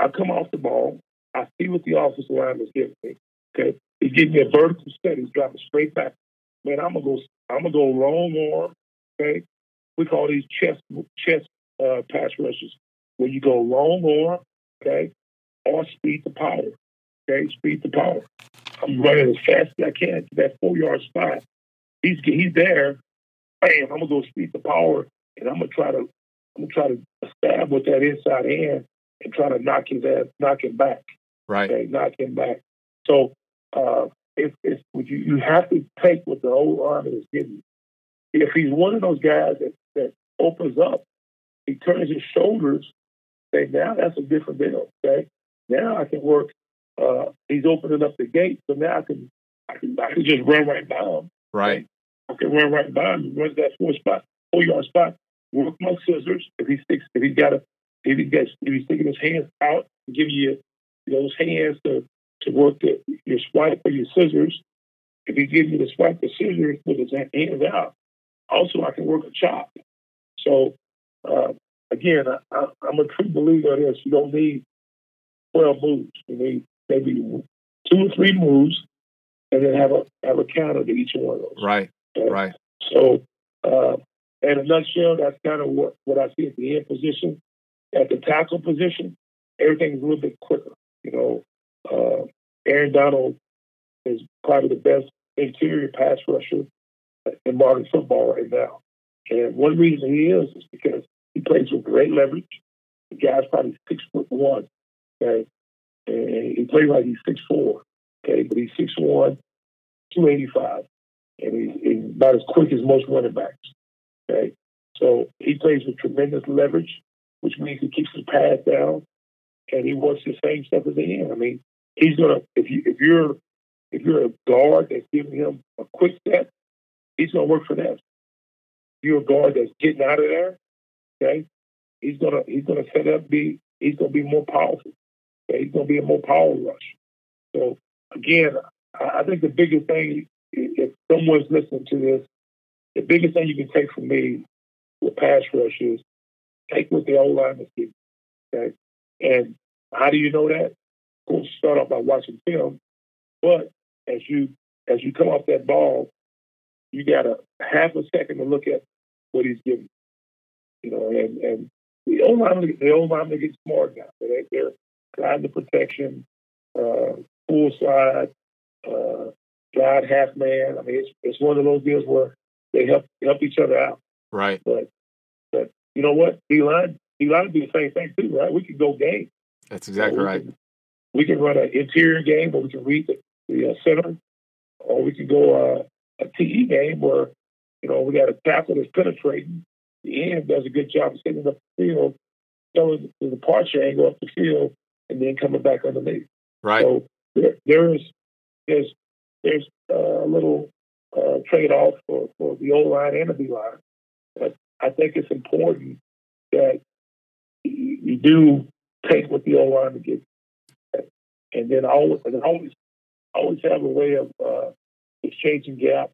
I come off the ball, I see what the offensive line is giving me. Okay, he's giving me a vertical set. He's dropping straight back. Man, I'm gonna go. I'm gonna go long arm. Okay, we call these chest chest uh, pass rushes where you go long arm. Okay, or speed to power. Okay, speed to power. I'm running as fast as I can to that four yard spot. He's he's there. Bam! I'm gonna go speed to power, and I'm gonna try to I'm gonna try to stab with that inside hand and try to knock his ass, knock him back.
Right.
Okay, knock him back. So uh, if, if you, you have to take what the old army is giving you. If he's one of those guys that, that opens up, he turns his shoulders, say, now that's a different deal. Okay, now I can work. Uh, he's opening up the gate, so now I can, I can, I can just run right by him.
Right.
I can run right by him. Run that four spot, four yard spot. Work my scissors. If he sticks, if he's got a, if he gets, if he's sticking his hands out, give you those hands to to work the, your swipe or your scissors. If he gives you the swipe the scissors with his hands out, also I can work a chop. So uh, again, I, I'm a true believer in this. You don't need twelve moves. You need maybe two or three moves, and then have a have a counter to each one of those.
Right.
Okay?
Right.
So, uh, in a nutshell, that's kind of what, what I see at the end position. At the tackle position, everything's a little bit quicker. You know, uh, Aaron Donald is probably the best interior pass rusher in modern football right now. And one reason he is is because he plays with great leverage. The guy's probably six foot one, okay? And he plays like he's six four, okay? But he's six one, two eighty five, and he's, he's about as quick as most running backs, okay? So he plays with tremendous leverage, which means he keeps his pads down, and he wants the same stuff as the end. I mean, he's gonna if you if you're if you're a guard that's giving him a quick set, he's gonna work for that. If you're a guard that's getting out of there, okay, he's gonna he's gonna set up be he's gonna be more powerful. Okay? He's gonna be a more power rush. So again, I, I think the biggest thing if someone's listening to this, the biggest thing you can take from me with pass rush is take what the O line is giving. Okay, and how do you know that? Of course, start off by watching film, but as you as you come off that ball, you got a half a second to look at what he's giving. You know, and and the old linemen, the old linemen get smart now. They, they're gliding the protection, uh, full slide, uh, glide half man. I mean, it's it's one of those deals where they help help each other out.
Right.
But you know what? D line D line do the same thing too, right? We can go game.
That's exactly
we
right.
Can, we can run an interior game where we can read the, the uh, center, or we can go uh, a TE game where you know we got a tackle that's penetrating. The end does a good job of setting up the field, going the departure angle up the field, and then coming back underneath.
Right.
So there, there's there's there's uh, a little uh, trade off for, for the O line and the D line, but I think it's important that you, do take what the O line to get, and then always and always always have a way of uh, exchanging gap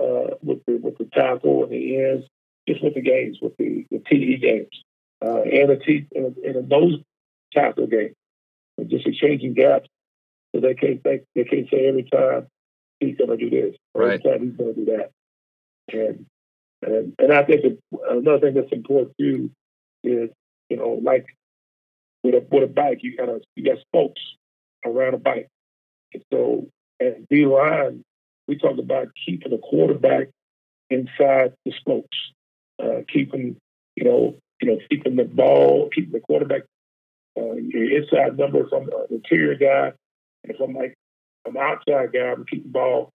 uh, with the with the tackle and the ends, just with the games, with the, the TE games, uh, and a T and a, and a nose tackle game, and just exchanging gaps, so they can't think they can't say every time he's going to do this, or
Right.
every time he's going to do that, and and and I think another thing that's important too is you know like with a with a bike you got a you got spokes around a bike, and so at D line we talk about keeping the quarterback inside the spokes, uh, keeping you know you know keeping the ball, keeping the quarterback uh, inside number from the interior guy, and if I'm like I'm outside guy, I'm keeping the ball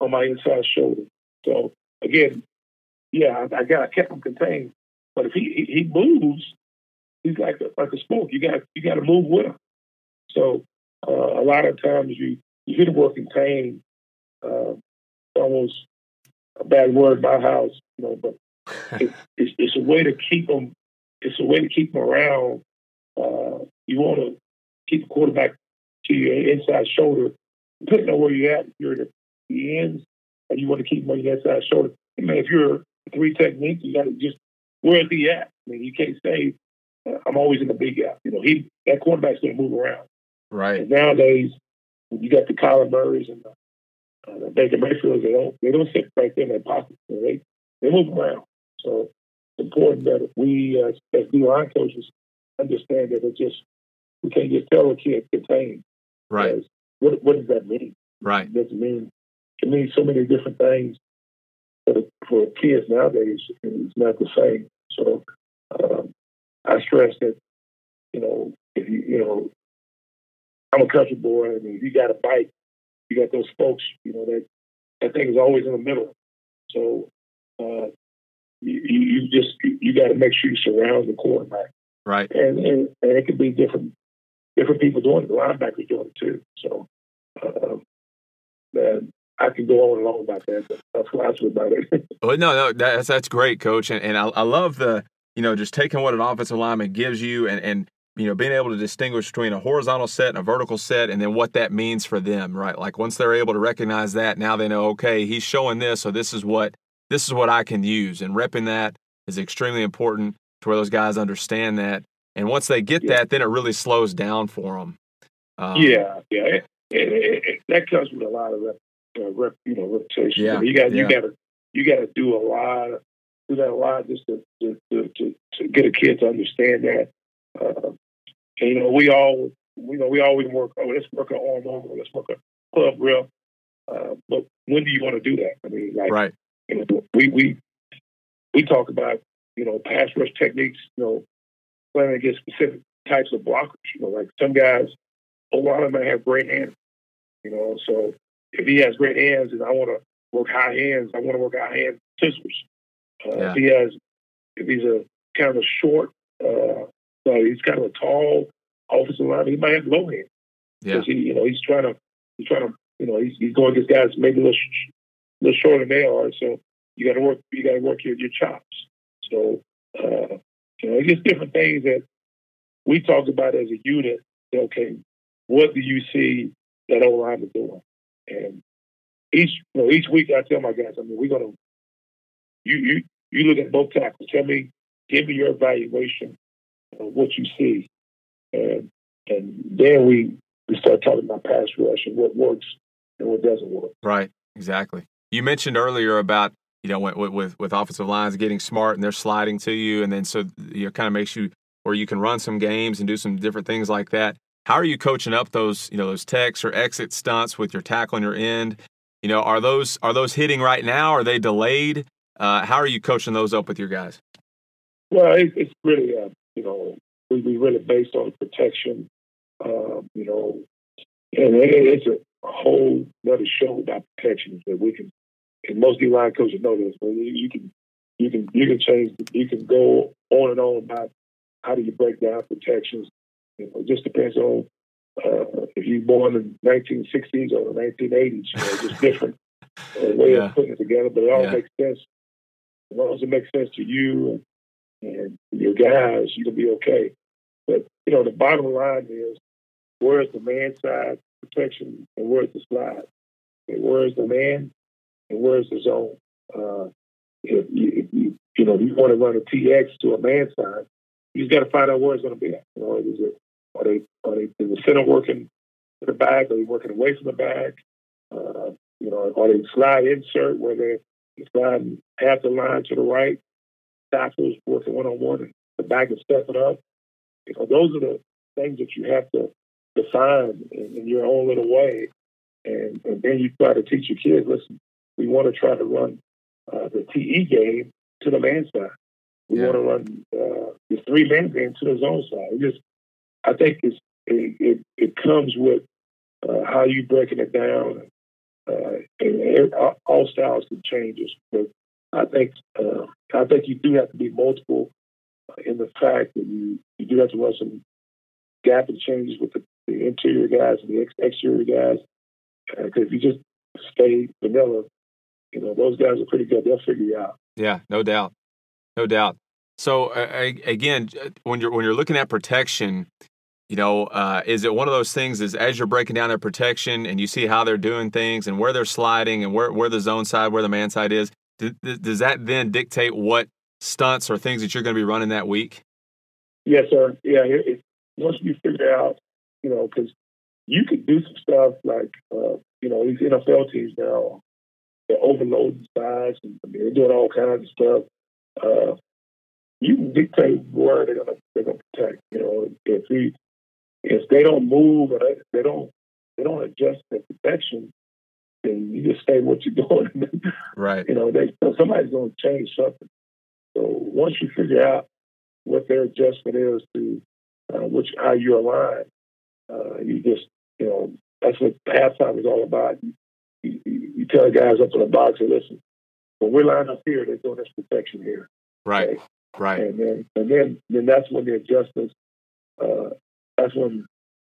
on my inside shoulder. So again, yeah, I, I got I kept him contained, but if he he, he moves, he's like a, like a spoke. You got you got to move with him. So uh, a lot of times you you hit a work contained uh, almost a bad word by house, you know, but it, [LAUGHS] it's, it's a way to keep them. It's a way to keep them around. Uh, you want to keep the quarterback to your inside shoulder, depending on where you're at. If you're at the ends, and you want to keep him on your inside shoulder. I mean, if you're three techniques, you got to just where's he at? I mean, you can't say I'm always in the big gap. You know, he that quarterback's going to move around.
Right.
And nowadays, you got the Kyler Murrays and the, uh, the Baker Mayfields. They don't they don't sit right there in their pocket. You know, they they move around. So it's important that we uh, as D line coaches understand that it just we can't just tell a kid contain.
Right.
What what does that mean?
Right.
It doesn't mean it means so many different things. For for kids nowadays, it's not the same. So um, I stress that you know if you you know I'm a country boy. I mean, if you got a bike, you got those spokes. You know that that thing is always in the middle. So uh, you, you just you, you got to make sure you surround the quarterback,
Right.
and and, and it could be different different people doing it. The linebackers doing it too. So uh, man, I can go on and on about that. But that's what that's about it. [LAUGHS]
Well, no, no, that's that's great, coach, and and I, I love the you know just taking what an offensive lineman gives you and and you know being able to distinguish between a horizontal set and a vertical set, and then what that means for them, right? Like once they're able to recognize that, now they know, okay, he's showing this, so this is what this is what I can use, and repping that is extremely important to where those guys understand that, and once they get
Yeah.
that, then it really slows down for them. Um,
yeah, yeah, it, it, it, that comes with a lot of rep, uh, rep you know, repetition.
Yeah,
you got
yeah.
you got to you got to do a lot, do that a lot just to to, to to to get a kid to understand that. Uh, and, you know, we all you know we always work. Oh, let's work an arm over. Let's work a club rep. Uh, but when do you want to do that? I mean, like
Right.
you know, we we we talk about you know pass rush techniques. You know, playing against specific types of blockers. You know, like some guys, a lot of them have great hands. You know, so if he has great hands and I want to work high hands, I want to work high hand scissors. Uh,
Yeah.
If he has, if he's a kind of a short, uh, so he's kind of a tall offensive lineman, he might have low hands
Yeah.
he, you know, he's trying to, he's trying to, you know, he's, he's going against guys maybe a little, sh- little shorter than they are. So you got to work, you got to work your, your chops. So, uh, you know, it's just different things that we talk about as a unit. Okay, what do you see that O line is doing? And each, you know, each week I tell my guys, I mean, we're gonna, you, you, you look at both tackles. Tell me, give me your evaluation of what you see, and and then we we start talking about pass rush and what works and what doesn't work.
Right. Exactly. You mentioned earlier about you know with with, with offensive lines getting smart and they're sliding to you, and then so you know, kind of makes you where you can run some games and do some different things like that. How are you coaching up those you know those techs or exit stunts with your tackle on your end? You know, are those are those hitting right now? Are they delayed? Uh, how are you coaching those up with your guys?
Well, it, it's really uh, you know we, we really based on protection. Uh, you know, and it, it's a whole other show about protection that we can. And most D line coaches know this, but you can you can you can change you can go on and on about how do you break down protections. You know, it just depends on uh, if you're born in the 1960s or the 1980s. You know, just different [LAUGHS] uh, way yeah. of putting it together, but it all yeah. makes sense. As long as it makes sense to you and, and your guys, you can be okay. But you know, the bottom line is where's the man side protection and where's the slide? And where's the man and where's the zone? Uh, if you, if you, you know, if you want to run a TX to a man side, you just got to find out where it's going to be. At. You know, is it are they are they is the center working in the bag? Are they working away from the bag? Uh, you know, are they slide insert where they're sliding half the line to the right? Tackles working one on one, and the back is stepping up. You know, those are the things that you have to define in, in your own little way, and, and, then you try to teach your kids. Listen, we want to try to run uh, the TE game to the man side. We yeah. want to run uh, the three man game to the zone side. It just, I think it, it, it comes with uh, how you breaking it down. Uh, all styles can change, but I think uh, I think you do have to be multiple in the fact that you you do have to run some gap and changes with the, the interior guys and the ex- exterior guys. Because uh, if you just stay vanilla, you know those guys are pretty good. They'll figure you out.
Yeah, no doubt, no doubt. So uh, again, when you're when you're looking at protection, you know, uh, is it one of those things? Is as you're breaking down their protection and you see how they're doing things and where they're sliding and where where the zone side, where the man side is, does, that then dictate what stunts or things that you're going to be running that week?
Yes, sir. Yeah, it, once you figure out, you know, because you could do some stuff like, uh, you know, these NFL teams now, they're overloading sides and I mean, they're doing all kinds of stuff. Uh, you can dictate where they're they're gonna protect. You know, if we if they don't move or they, they don't they don't adjust their protection, then you just stay what you're [LAUGHS] doing.
right.
You know, they somebody's gonna change something. So once you figure out what their adjustment is to uh, which how you align, uh, you just you know that's what halftime is all about. You, you, you tell the guys up in the box, and listen, when we're lined up here, they're doing this protection here.
Right. Okay? Right.
And then and then then that's when the adjustments. Uh, that's when,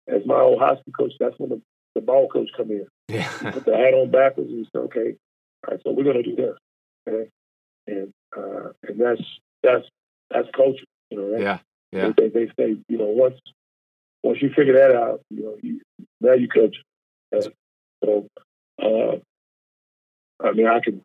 as my old high school coach, that's when the, the ball coach come in.
Yeah.
put the hat on backwards and say, okay, all right, so we're going to do this. Okay. And uh, and that's that's that's culture. You know.
Yeah. Yeah.
They, they say, you know, once once you figure that out, you know, you, now you coach. So, uh, I mean, I can,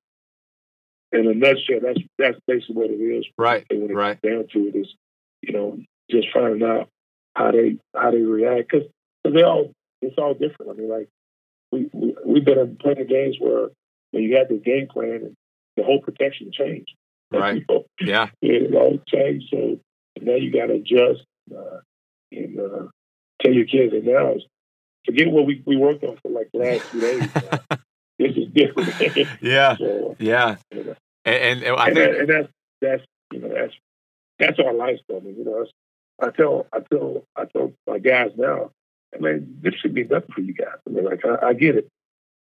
in a nutshell, that's that's basically what it is.
Right.
And when it
right.
down to it is, you know, just finding out how they how they react because they all it's all different. I mean, like we, we we've been in plenty of games where when you have the game plan and the whole protection changed.
Right.
You know?
Yeah.
It all changed. So now you got to adjust uh, and uh, tell your kids that now forget what we, we worked on for like the last two days. [LAUGHS] this is different.
yeah, [LAUGHS] so, yeah. You know, and, and, and, I
and,
think
and that's that's you know that's that's our lifestyle. I mean, you know, I tell I tell I tell my guys now. I mean, this should be nothing for you guys. I mean, like I, I get it.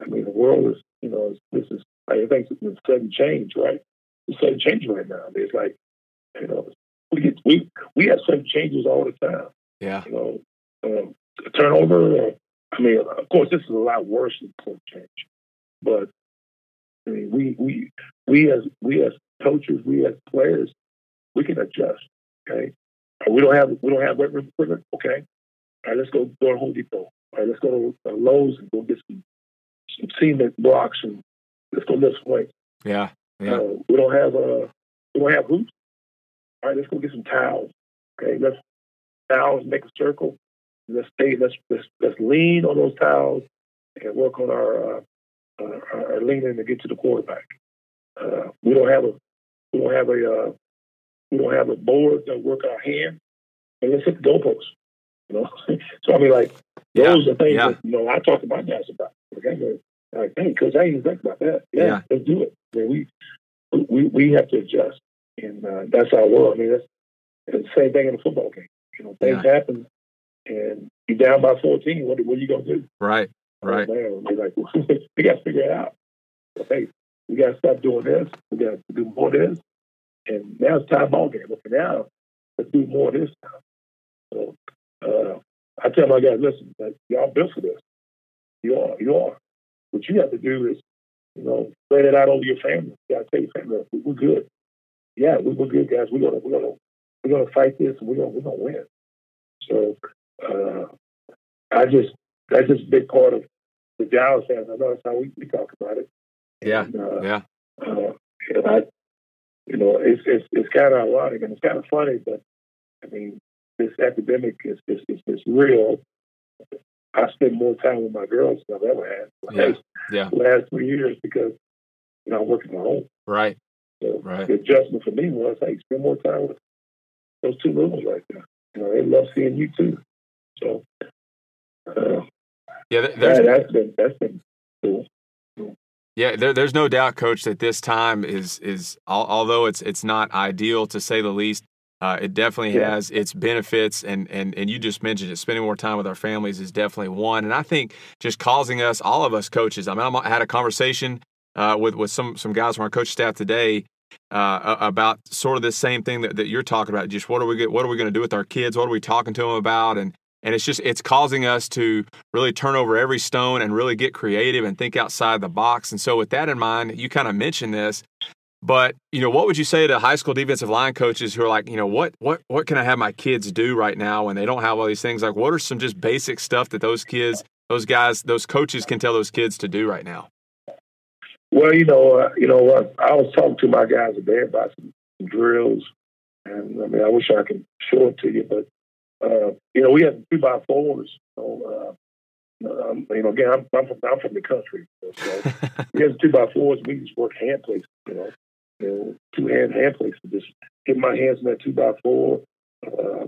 I mean, the world is you know this is I think it's a sudden change, right? It's a sudden change right now. It's like you know we get we we have some changes all the time.
Yeah.
You know, um, turnover. Uh, I mean, of course, this is a lot worse than some change, but I mean, we we we as we as coaches, we as players, we can adjust. Okay, we don't have we don't have wet room equipment. Okay, all right, let's go go to Home Depot. All right, let's go to uh, Lowe's and go get some some cement blocks and let's go lift weights.
Yeah, yeah.
Uh, we don't have uh we don't have hoops. All right, let's go get some towels. Okay, let's towels, make a circle. Let's stay. Let's let's, let's lean on those towels and work on our uh, uh, our leaning to get to the quarterback. Uh, we don't have a we don't have a uh, we don't have a board that work our hand, and let's hit the goalpost. You know, [LAUGHS] so I mean, like those
Yeah,
are things
yeah.
that you know I talk to my guys about. Like, I go, like, hey, coach, I didn't think about that. Yeah,
Yeah.
let's do it. I mean, we we we have to adjust, and uh, that's our world. I mean, that's, it's the same thing in a football game. You know, things happen, and you're down by 14. What what are you gonna do?
Right. Right.
Oh, man, we're like, [LAUGHS] we got to figure it out. Okay, we got to stop doing this. We got to do more of this. And now it's time ball game. Okay, now let's do more of this. Now. So uh, I tell my guys, listen, like, y'all built for this. You are, you are. What you have to do is, you know, spread it out over your family. You got to tell your family, we're good. Yeah, we- we're good, guys. We're gonna, we're gonna, we're gonna fight this, and we're gonna, we're gonna win. So uh, I just, that's just a big part of the Dallas fans. I know that's how we, we talk about it.
Yeah.
And, uh,
Yeah.
uh, and I, you know, it's it's it's kind of ironic and it's kind of funny, but I mean, this epidemic is is, is, is real. I spend more time with my girls than I've ever had.
Yeah. Yeah.
Last three years because you know I'm working from home.
Right.
So
Right.
the adjustment for me was, hey, spend more time with those two little ones right there. You know, they love seeing you too. So uh,
Yeah. th- There's,
that, that's been that's been cool.
Yeah, there, there's no doubt, Coach, that this time is is although it's it's not ideal to say the least. Uh, it definitely
Yeah.
has its benefits, and, and and you just mentioned it. Spending more time with our families is definitely one, and I think just causing us, all of us coaches. I mean, I'm- had a conversation uh, with with some some guys from our coach staff today uh, about sort of the same thing that, that you're talking about. Just what are we what are we going to do with our kids? What are we talking to them about? And and it's just it's causing us to really turn over every stone and really get creative and think outside the box. And so, with that in mind, you kind of mentioned this, but you know, what would you say to high school defensive line coaches who are like, you know, what what what can I have my kids do right now when they don't have all these things? Like, what are some just basic stuff that those kids, those guys, those coaches can tell those kids to do right now?
Well, you know, uh, you know what? I was talking to my guys today about some, some drills, and I mean, I wish I could show it to you, but uh, you know, we have two by fours. So, uh, um, you know, again, I'm, I'm from I'm from the country, so [LAUGHS] we have two by fours. We just work hand placement, you know, you know, two hand hand placement. Just get my hands in that two by four, uh,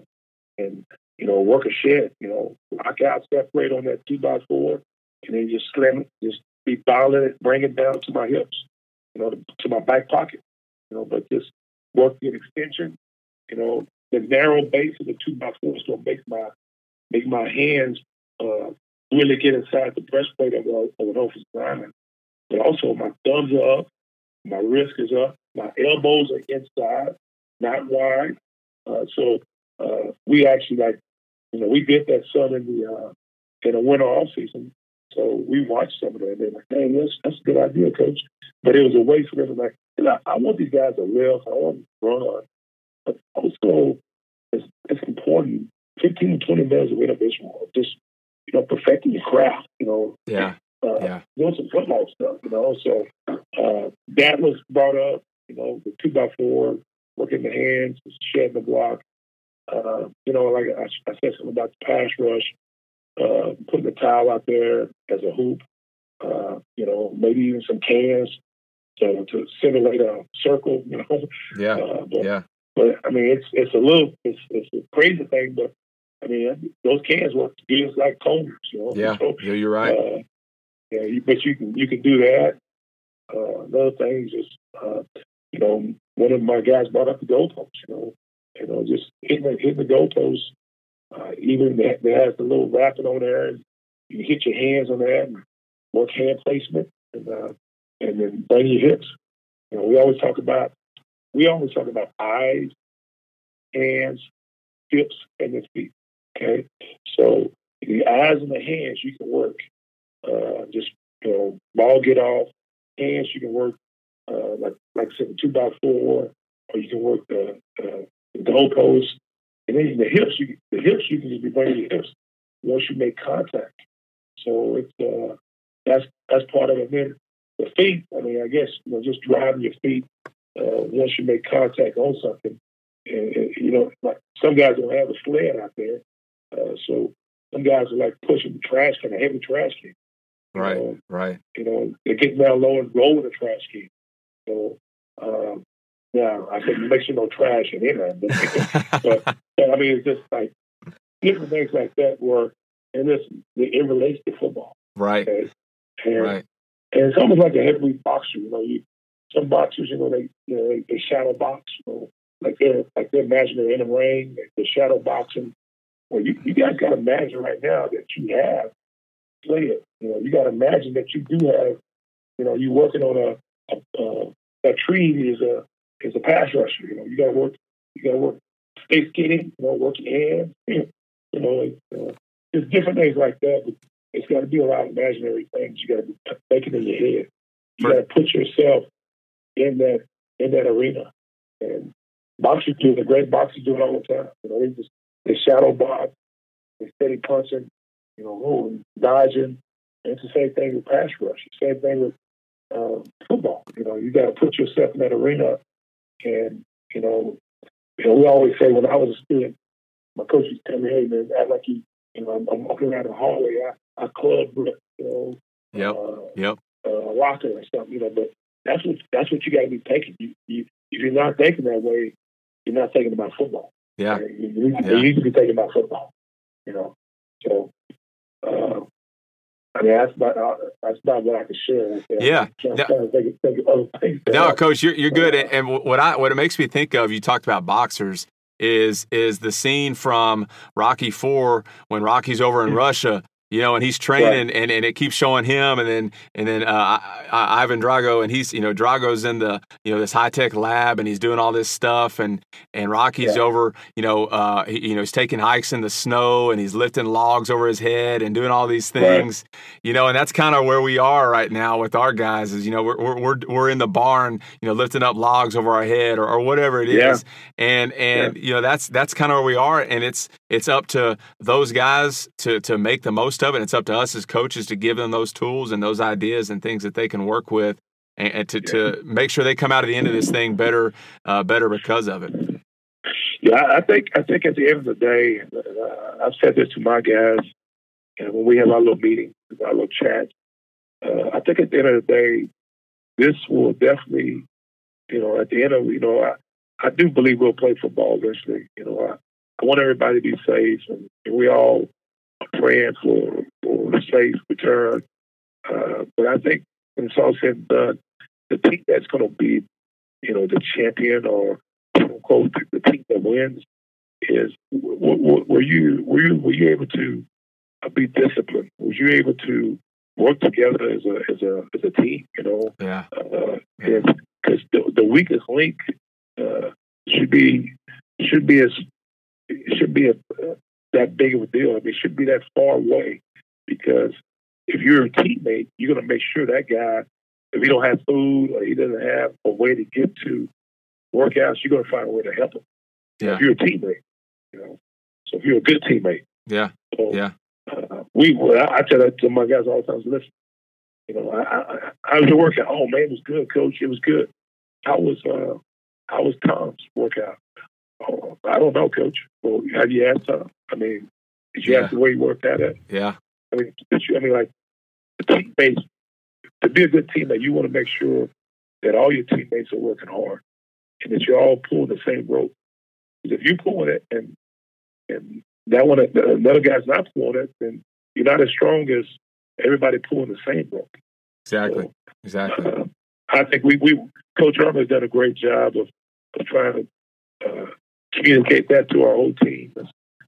and you know, work a shed. You know, lock out, separate on that two by four, and then just slam it, just be dialing it, bring it down to my hips, you know, to my back pocket, you know, but just work the extension, you know, the narrow base of the two by to make my make my hands uh, really get inside the breastplate of, of an offensive lineman. But also my thumbs are up, my wrist is up, my elbows are inside, not wide. Uh, so uh, we actually like, you know, we did that some in the uh, in the winter off season. So we watched some of that. And they're like, "Hey, that's that's a good idea, coach." But it was a way for them like, "Hey, I, I want these guys to live. I want them to run, but also it's, it's important. Fifteen to twenty minutes of innovation, of just you know, perfecting your craft. You know,
Yeah,
uh,
yeah,
doing some football stuff, you know. So uh, that was brought up, you know, the two by four, working the hands, shedding the block. Uh, you know, like I, I said something about the pass rush, uh, putting the towel out there as a hoop. Uh, you know, maybe even some cans to, to simulate a circle. You know,
yeah,
uh, but,
yeah,
but I mean, it's it's a little it's it's a crazy thing, but I mean, those cans work just like cones. You know,
yeah.
So,
Yeah, you're right.
uh, yeah, but you can you can do that. Uh, another thing is just uh, you know one of my guys brought up the goalpost. You know, you know just hitting the, hitting the goalpost. Uh, even that that has the little wrapping on there. And you hit your hands on that and work hand placement and uh, and then bring your hips. You know, we always talk about we always talk about eyes, hands, hips, and the feet. Okay, so the eyes and the hands you can work. Uh, just you know, ball get off. Hands you can work uh, like like I said, two by four, or you can work the, uh, the goalpost. And then the hips, you the hips you can just be bringing your hips once you make contact. So it's uh, that's that's part of it. then the feet, I mean, I guess you know, just driving your feet uh, once you make contact on something. And, and, you know, like some guys don't have a sled out there, uh, so some guys are like pushing the trash can, a heavy trash can.
Right, know, right.
You know, they get down low and roll with the trash can. So, um, yeah, I said make sure no trash in there. But, [LAUGHS] but, but I mean, it's just like different things like that where, and this it relates to football.
Right.
Okay? And,
right.
And it's almost like a heavyweight boxer. You know, you some boxers, you know, they you know they, they shadow box. You know, like they're like they imagine they're in a ring, they're shadow boxing. Well, you, you guys got to imagine right now that you have play it. You know, you got to imagine that you do have. You know, you're working on a a, a, a tree is a is a pass rusher. You know, you got to work. You got to work space skating. You know, work your hands. [LAUGHS] You know, like, uh, there's different things like that. But it's got to be a lot of imaginary things. You got to be thinking in your head. You got to put yourself in that in that arena. And boxers do the great boxers do it all the time. You know, they just they shadow box, they steady punching, you know, rolling, dodging. And it's the same thing with pass rush. The Same thing with uh, football. You know, you got to put yourself in that arena. And you know, you know, we always say when I was a student, my coach used to tell me, "Hey man, act like you, you know, I'm, I'm walking around the hallway. I, I club, you know,
yep, uh, yep,
uh, a locker or something, you know." But that's what that's what you got to be thinking. You, you, if you're not thinking that way, you're not thinking about football.
Yeah,
you, you, yeah. you need to be thinking about football. You know, so. Uh, I mean, that's about uh, that's about what I can share.
Yeah. No, think, think no coach, you're you're good. And what I what it makes me think of, you talked about boxers is is the scene from Rocky Four when Rocky's over in Russia you know, and he's training, and, and it keeps showing him, and then and then uh, Ivan Drago, and he's you know Drago's in the you know this high tech lab, and he's doing all this stuff, and and Rocky's yeah. over, you know, uh, he, you know he's taking hikes in the snow, and he's lifting logs over his head, and doing all these things, right. you know, and that's kind of where we are right now with our guys, is you know we're we're we're in the barn, you know, lifting up logs over our head or, or whatever it is, yeah. and and you know that's that's kind of where we are, and it's it's up to those guys to to make the most of it. It's up to us as coaches to give them those tools and those ideas and things that they can work with, and, and to, yeah. to make sure they come out of the end of this thing better, uh, better because of it.
Yeah, I think I think at the end of the day, uh, I've said this to my guys, and when we have our little meetings, our little chats, uh, I think at the end of the day, this will definitely, you know, at the end of you know, I, I do believe we'll play football eventually. You know, I, want everybody to be safe, and, we all are praying for for a safe return. Uh, but I think when it's all said and done, the team that's going to be, you know, the champion or quote the team that wins is were you were you were you able to uh, be disciplined? Was you able to work together as a as a as a team? You know,
yeah.
Because uh, the, the weakest link uh, should be should be as should be a, that big of a deal. I mean, it should be that far away because if you're a teammate, you're going to make sure that guy, if he don't have food or he doesn't have a way to get to workouts, you're going to find a way to help him.
Yeah.
If you're a teammate, you know. So if you're a good teammate,
yeah,
so,
yeah.
Uh, we, I, I tell that to my guys all the time. Listen, you know, I, I, I was working. Oh man, it was good, coach. It was good. How was uh, how was Tom's workout? Oh, I don't know, coach. Well, have you asked Tom? I mean, did you yeah. ask the way he worked at it?
Yeah.
I mean, I mean, like the teammates. To be a good teammate, you want to make sure that all your teammates are working hard and that you're all pulling the same rope. Because if you're pulling it and and that one another guy's not pulling it, then you're not as strong as everybody pulling the same rope.
Exactly. So, exactly. Uh,
I think we we Coach Herman has done a great job of, of trying to uh, communicate that to our whole team.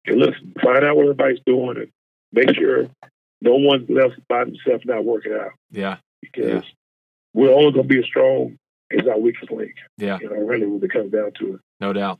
And listen, find out what everybody's doing and make sure no one's left by themselves not working out.
Yeah.
Because
yeah.
we're only going to be as strong as our weakest link.
Yeah.
You know, really, when it comes down to it.
No doubt.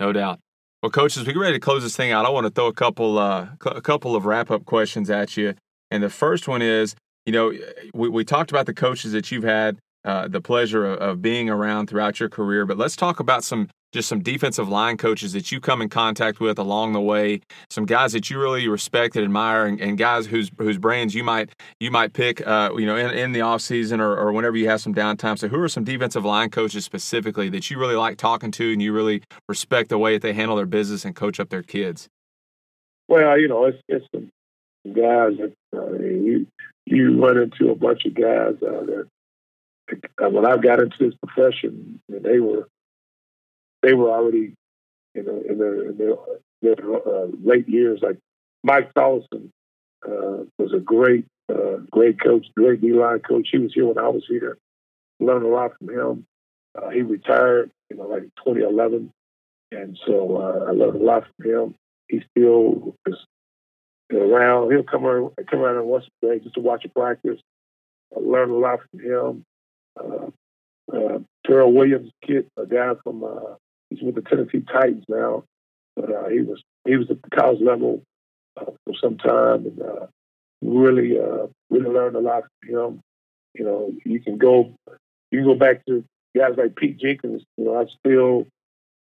No doubt. Well, coaches, we get ready to close this thing out. I want to throw a couple, uh, a couple of wrap up questions at you. And the first one is, you know, we, we talked about the coaches that you've had uh, the pleasure of, of, being around throughout your career. But let's talk about some just some defensive line coaches that you come in contact with along the way. Some guys that you really respect and admire, and, and guys whose whose brains you might you might pick, uh, you know, in, in the off season or, or whenever you have some downtime. So, who are some defensive line coaches specifically that you really like talking to, and you really respect the way that they handle their business and coach up their kids?
Well, you know, it's it's some guys that you you run into a bunch of guys uh, that when I got into this profession, they were they were already in, in their in their, their uh, late years. Like Mike Tolleson uh, was a great uh, great coach, great D line coach. He was here when I was here. Learned a lot from him. Uh, he retired, you know, like 2011, and so uh, I learned a lot from him. He still is around. He'll come around, come around once a day just to watch a practice. I learned a lot from him. Uh, Terrell Williams, kid, a guy from he's with the Tennessee Titans now, but uh, he was he was at the college level uh, for some time and uh, really uh, really learned a lot from him. You know, you can go you can go back to guys like Pete Jenkins. You know, I still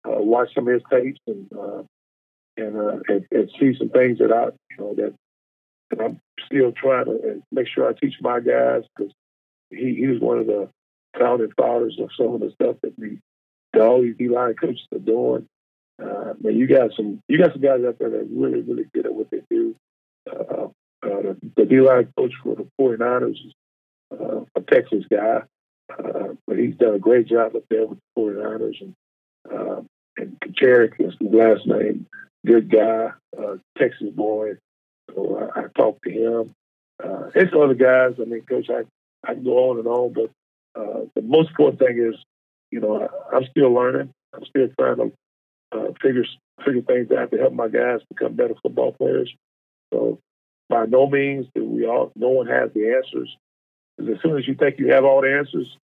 uh, watch some of his tapes and uh, and, uh, and, and see some things that I you know that that I'm still trying to make sure I teach my guys because he, he was one of the founding fathers of some of the stuff that we all these D line coaches are doing. Uh, man, you got some you got some guys out there that are really really good at what they do. Uh, uh, the, the D line coach for the 49ers is uh, a Texas guy, uh, but he's done a great job up there with the 49ers. And uh, and Kocurek is the last name, good guy, uh, Texas boy. So I, I talked to him. Uh, some other guys. I mean, coach, I I can go on and on, but uh, the most important thing is, you know, I, am still learning. I'm still trying to uh, figure figure things out to help my guys become better football players. So by no means do we all. No one has the answers. Because as soon as you think you have all the answers,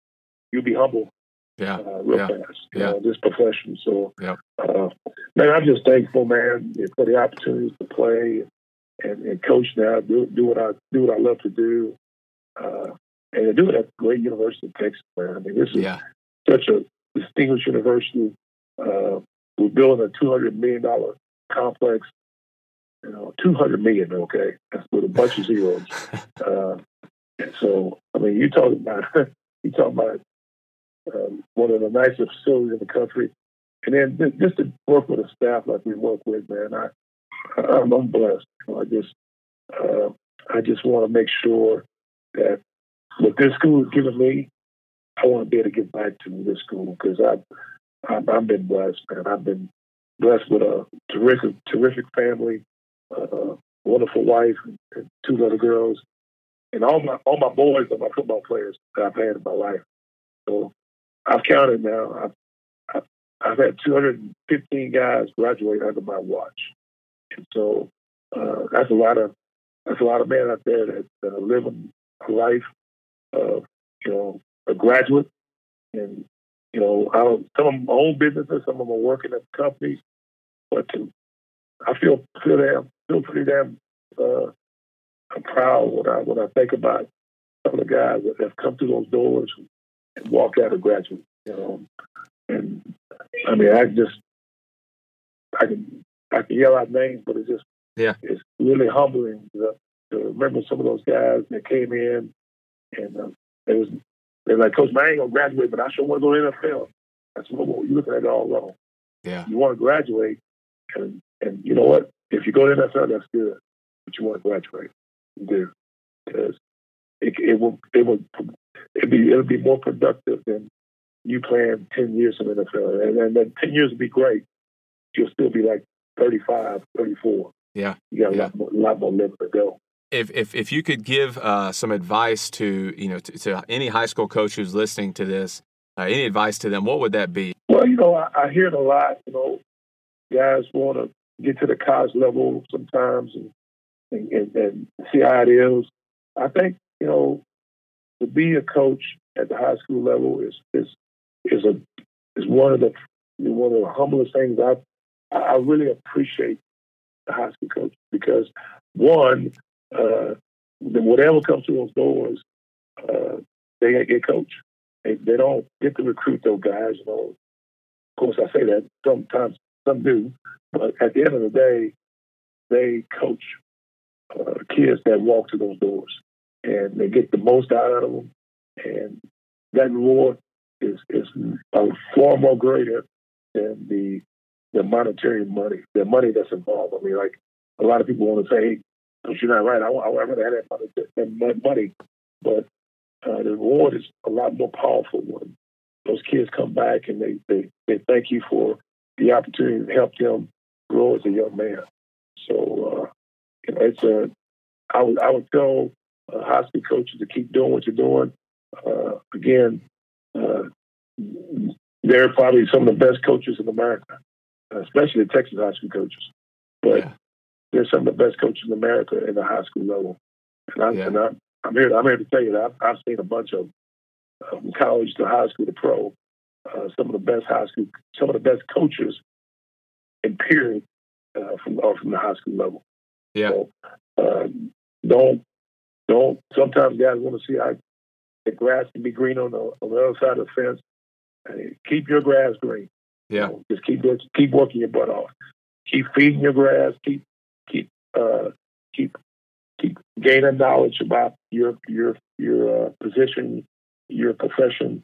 you'll be humble.
Yeah,
uh, real
yeah.
fast.
Yeah.
know, this profession. So,
yeah.
uh, man, I'm just thankful, man, for the opportunities to play and, and coach now. Do do what I do what I love to do. Uh, and to do it at the great University of Texas, man. I mean, this is
yeah.
Such a distinguished university. Uh, we're building a two hundred million dollar complex. You know, two hundred million. Okay, that's with a bunch of zeros. [LAUGHS] Uh, and so, I mean, you talk about [LAUGHS] you talk about um, one of the nicest facilities in the country, and then just to work with a staff like we work with, man. I I'm, I'm blessed. I just uh, I just want to make sure that what this school has given me, I want to be able to give back to this school because I've, I've, I've been blessed, man. I've been blessed with a terrific, terrific family, uh, wonderful wife, and two little girls, and all my all my boys are my football players that I've had in my life. So I've counted now. I've I've, I've had 215 guys graduate under my watch, and so uh, that's a lot of that's a lot of men out there that, that are living a life uh, you know, a graduate, and you know, I don't, some of them own businesses, some of them are working at companies, but to, I feel feel damn feel pretty damn. Uh, I'm proud when I when I think about some of the guys that have come through those doors and walk out a graduate. You know, and I mean, I just I can I can yell out names, but it's just
yeah,
it's really humbling to, to remember some of those guys that came in and uh, it was they're like, Coach, man, I ain't gonna graduate, but I sure want to go to the NFL. That's what you're looking at it all wrong.
Yeah.
You want to graduate, and and you know what? If you go to the NFL, that's good. But you want to graduate, you do because it, it will it will it be it'll be more productive than you playing ten years in the NFL, and, and then ten years would be great. You'll still be like 35, 34.
Yeah,
you got a
yeah.
lot more, lot more living to go
if if if you could give uh, some advice to you know to, to, any high school coach who's listening to this, uh, any advice to them, what would that be?
Well, you know, I, I hear it a lot. You know, guys want to get to the college level sometimes and, and, and, and see how it is. I think you know to be a coach at the high school level is is is a is one of the one of the humblest things I I really appreciate the high school coach because one uh, whatever comes through those doors, uh, they get coached. they, they don't get to recruit those guys. You know, of course, I say that sometimes some do, but at the end of the day, they coach uh, kids that walk through those doors, and they get the most out of them, and that reward is is far more greater than the the monetary money, the money that's involved. I mean, like a lot of people want to say, "Hey, don't you're not right. I, I rather have that money, that money." But uh, the reward is a lot more powerful when those kids come back and they, they, they thank you for the opportunity to help them grow as a young man. So, uh, you know, it's a, I would, I would tell uh, high school coaches to keep doing what you're doing. Uh, again, uh, they're probably some of the best coaches in America, especially the Texas high school coaches. But. They're some of the best coaches in America in the high school level. And, I, yeah. and I, I'm here. I'm here to tell you that I've, I've seen a bunch of from college to high school to pro. Uh, some of the best high school, some of the best coaches in period uh, from are from the high school level.
Yeah. So,
uh, don't don't. Sometimes guys want to see how the grass can be green on the on the other side of the fence. And keep your grass green.
Yeah.
You know, just keep keep working your butt off. Keep feeding your grass. Keep keep uh, keep keep gaining knowledge about your your your uh, position, your profession,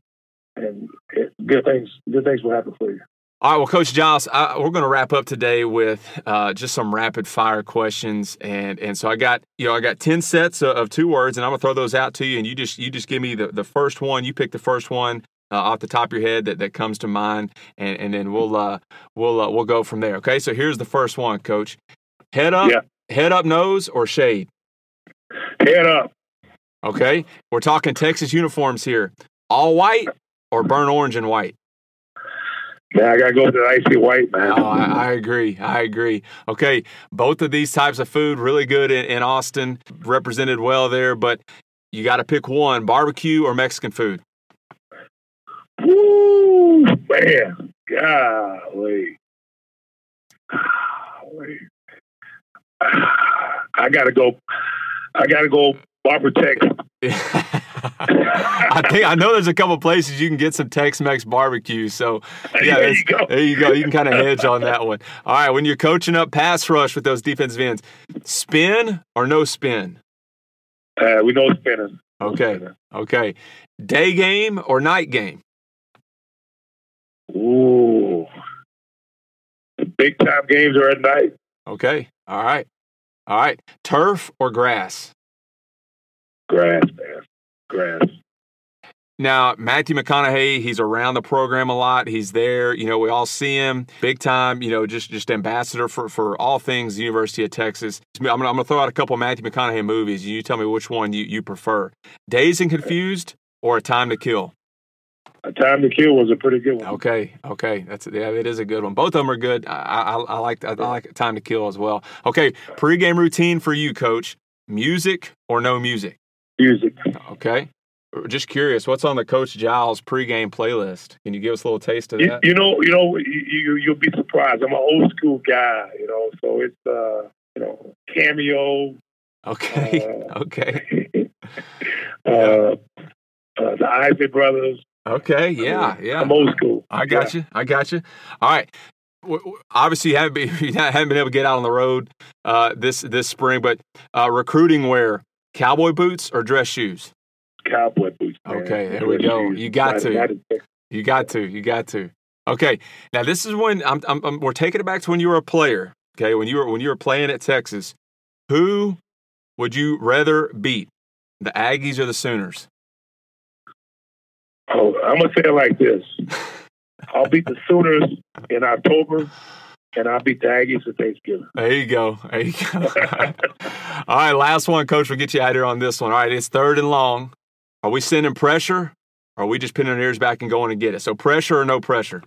and it, good things good things will happen for you.
All right, well, Coach Giles, I, we're going to wrap up today with uh, just some rapid fire questions, and and so I got you know I got ten sets of, of two words, and I'm going to throw those out to you, and you just you just give me the, the first one. You pick the first one uh, off the top of your head that, that comes to mind, and, and then we'll uh, we'll uh, we'll go from there. Okay, so here's the first one, Coach. Head up, yeah. head up, nose or shade.
Head up.
Okay, we're talking Texas uniforms here. All white or burnt orange and white?
Man, I gotta go with the icy white, man.
Oh, I, I, agree. I agree. Okay, both of these types of food really good in, in Austin, represented well there. But you got to pick one: barbecue or Mexican food.
Woo, man, golly, golly. I gotta go. I gotta go. Barbara Tex. [LAUGHS]
I think I know there's a couple places you can get some Tex-Mex barbecue. So [LAUGHS]
yeah, there you go.
There you go. You can kind of hedge on that one. All right, when you're coaching up pass rush with those defensive ends, spin or no spin?
Uh, we know spinning.
Okay. Okay. Day game or night game?
Ooh. The big time games are at night.
Okay. All right. All right. Turf or grass?
Grass, man. Grass.
Now, Matthew McConaughey, he's around the program a lot. He's there. You know, we all see him big time, you know, just just ambassador for, for all things University of Texas. I'm going I'm to throw out a couple Matthew McConaughey movies. And you tell me which one you, you prefer Dazed and Confused or A Time to Kill?
Time to Kill was a pretty good one.
Okay, okay, that's yeah, it is a good one. Both of them are good. I, I, I like I, I like Time to Kill as well. Okay, pregame routine for you, Coach. Music or no music?
Music.
Okay. Just curious, what's on the Coach Giles pregame playlist? Can you give us a little taste of
you,
that?
You know, you know, you, you'll be surprised. I'm an old school guy, you know, so it's uh, you know, cameo.
Okay. Uh, [LAUGHS] okay. [LAUGHS]
uh, uh, the Isley Brothers.
Okay, yeah, yeah.
I'm old school.
I got yeah. you. I got you. All right. Obviously, you haven't been, [LAUGHS] you haven't been able to get out on the road uh, this this spring, but uh, recruiting wear: cowboy boots or dress shoes?
Cowboy boots. Man.
Okay, there we go. You got to. You got to. You got to. Okay, now this is when I'm, I'm, I'm, we're taking it back to when you were a player. Okay, when you were when you were playing at Texas, who would you rather beat, the Aggies or the Sooners?
Oh, I'm gonna say it like this: I'll beat the Sooners in October, and I'll beat the Aggies at Thanksgiving.
There you go. There you go. [LAUGHS] All right, last one, Coach. We'll get you out here on this one. All right, it's third and long. Are we sending pressure? Or are we just pinning our ears back and going to get it? So pressure or no pressure?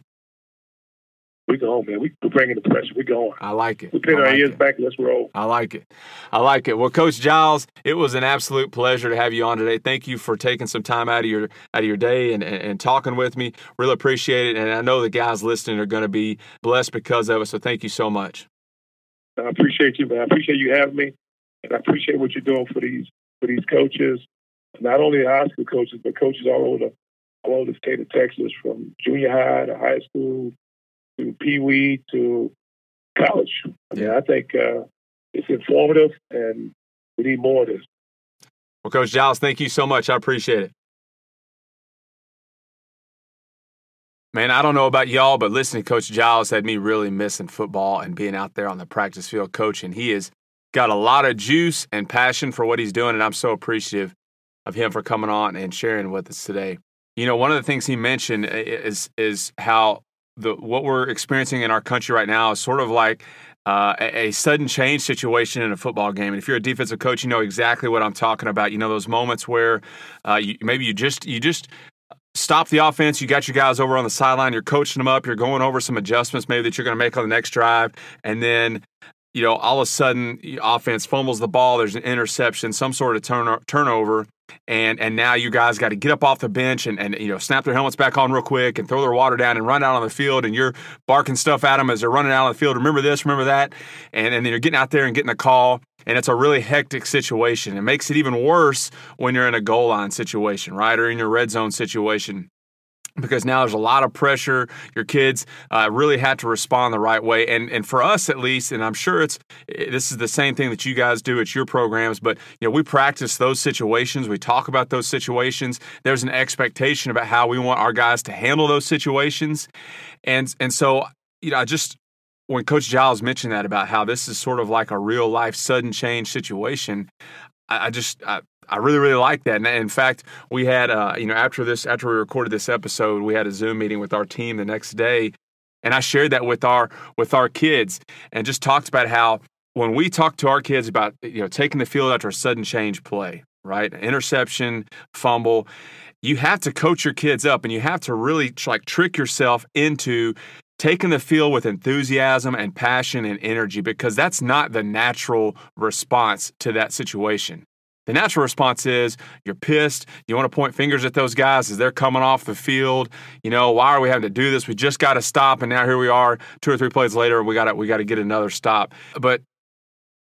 We go, man. We, are bringing the pressure. We're going.
I like it.
We pin
our
like ears it. back. Let's roll.
I like it. I like it. Well, Coach Giles, it was an absolute pleasure to have you on today. Thank you for taking some time out of your out of your day and, and, and talking with me. Really appreciate it. And I know the guys listening are going to be blessed because of it. So thank you so much.
I appreciate you, man. I appreciate you having me, and I appreciate what you're doing for these for these coaches, not only high school coaches, but coaches all over the all over the state of Texas, from junior high to high school to Pee Wee to college. I mean, I think uh, it's informative, and we need more of this.
Well, Coach Giles, thank you so much. I appreciate it. Man, I don't know about y'all, but listening to Coach Giles had me really missing football and being out there on the practice field coaching. He has got a lot of juice and passion for what he's doing, and I'm so appreciative of him for coming on and sharing with us today. You know, one of the things he mentioned is is how the what we're experiencing in our country right now is sort of like uh, a, a, sudden change situation in a football game. And if you're a defensive coach, you know exactly what I'm talking about. You know those moments where uh, you, maybe you just you just stop the offense. You got your guys over on the sideline. You're coaching them up. You're going over some adjustments maybe that you're going to make on the next drive, and then you know all of a sudden offense fumbles the ball. There's an interception, some sort of turn, turnover, and and now you guys got to get up off the bench and, and you know snap their helmets back on real quick and throw their water down and run out on the field and you're barking stuff at them as they're running out on the field. Remember this, remember that, and and then you're getting out there and getting a call and it's a really hectic situation. It makes it even worse when you're in a goal line situation, right, or in your red zone situation because now there's a lot of pressure. Your kids uh, really had to respond the right way, and and for us at least, and I'm sure it's this is the same thing that you guys do at your programs. But you know, we practice those situations. We talk about those situations. There's an expectation about how we want our guys to handle those situations, and and so you know, I just when Coach Giles mentioned that about how this is sort of like a real life sudden change situation, I, I just I, I really really like that. And in fact, we had uh, you know after this after we recorded this episode, we had a Zoom meeting with our team the next day, and I shared that with our with our kids and just talked about how when we talk to our kids about you know taking the field after a sudden change play, right, interception, fumble. You have to coach your kids up, and you have to really like trick yourself into taking the field with enthusiasm and passion and energy because that's not the natural response to that situation. The natural response is you're pissed. You want to point fingers at those guys as they're coming off the field. You know, why are we having to do this? We just got to stop, and now here we are, two or three plays later. We got to we got to get another stop. But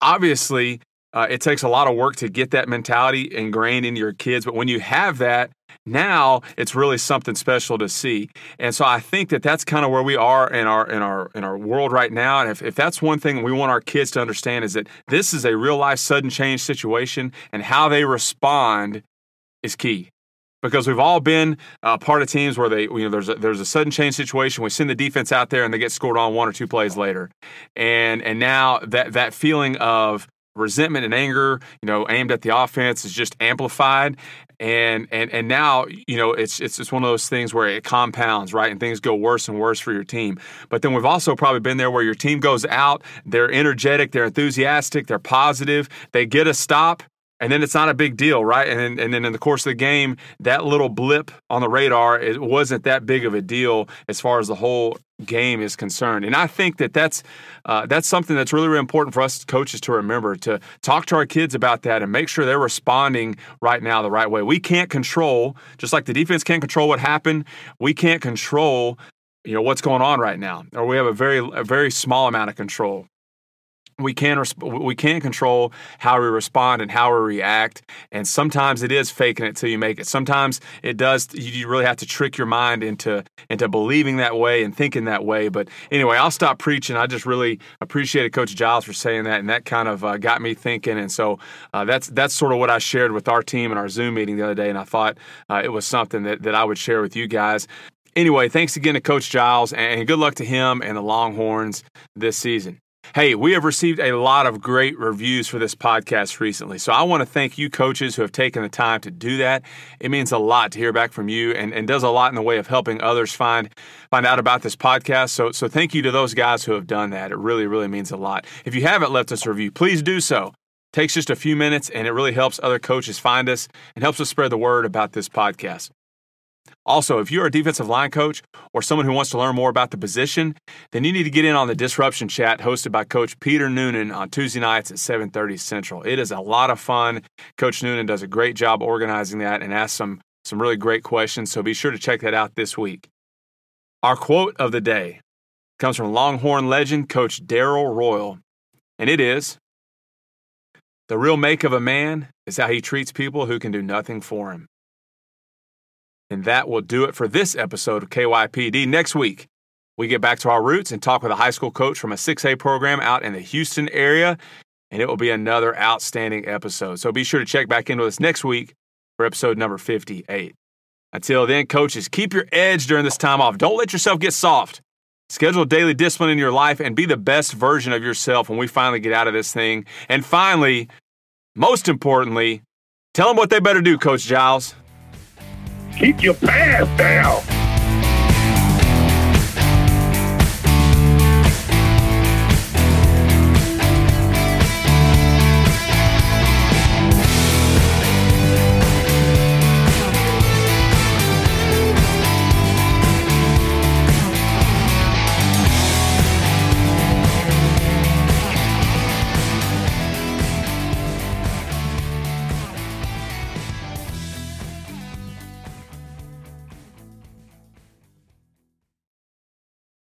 obviously, uh, it takes a lot of work to get that mentality ingrained into your kids. But when you have that, now it's really something special to see. And so I think that that's kind of where we are in our in our in our world right now. And if, if that's one thing we want our kids to understand is that this is a real life sudden change situation, and how they respond is key because we've all been uh, part of teams where they, you know, there's a, there's a sudden change situation. We send the defense out there and they get scored on one or two plays later, and and now that that feeling of resentment and anger, you know, aimed at the offense is just amplified. And and and now, you know, it's it's one of those things where it compounds, right? And things go worse and worse for your team. But then we've also probably been there where your team goes out, they're energetic, they're enthusiastic, they're positive, they get a stop, and then it's not a big deal, right? And and then in the course of the game, that little blip on the radar it wasn't that big of a deal as far as the whole game is concerned. And I think that that's uh, that's something that's really, really important for us coaches to remember to talk to our kids about that and make sure they're responding right now the right way. We can't control, just like the defense can't control what happened. We can't control you know what's going on right now or we have a very a very small amount of control we can resp- we can control how we respond and how we react and sometimes it is faking it till you make it. Sometimes it does you really have to trick your mind into into believing that way and thinking that way but anyway i'll stop preaching. I just really appreciated coach giles for saying that and that kind of uh, got me thinking and so uh, that's that's sort of what i shared with our team in our zoom meeting the other day and i thought uh, it was something that, that i would share with you guys. Anyway thanks again to coach giles and good luck to him and the longhorns this season Hey, we have received a lot of great reviews for this podcast recently. So I want to thank you coaches who have taken the time to do that. It means a lot to hear back from you and, and does a lot in the way of helping others find find out about this podcast. So so thank you to those guys who have done that. It really, really means a lot. If you haven't left us a review, please do so. It takes just a few minutes and it really helps other coaches find us and helps us spread the word about this podcast. Also, if you're a defensive line coach or someone who wants to learn more about the position, then you need to get in on the disruption chat hosted by Coach Peter Noonan on Tuesday nights at 7:30 Central. It is a lot of fun. Coach Noonan does a great job organizing that and asks some some really great questions, so be sure to check that out this week. Our quote of the day comes from Longhorn legend Coach Darrell Royal, and it is The real make of a man is how he treats people who can do nothing for him. And that will do it for this episode of KYPD. Next week, we get back to our roots and talk with a high school coach from a 6A program out in the Houston area. And it will be another outstanding episode. So be sure to check back in with us next week for episode number 58. Until then, coaches, keep your edge during this time off. Don't let yourself get soft. Schedule daily discipline in your life and be the best version of yourself when we finally get out of this thing. And finally, most importantly, tell them what they better do, Coach Giles.
Keep your pads down.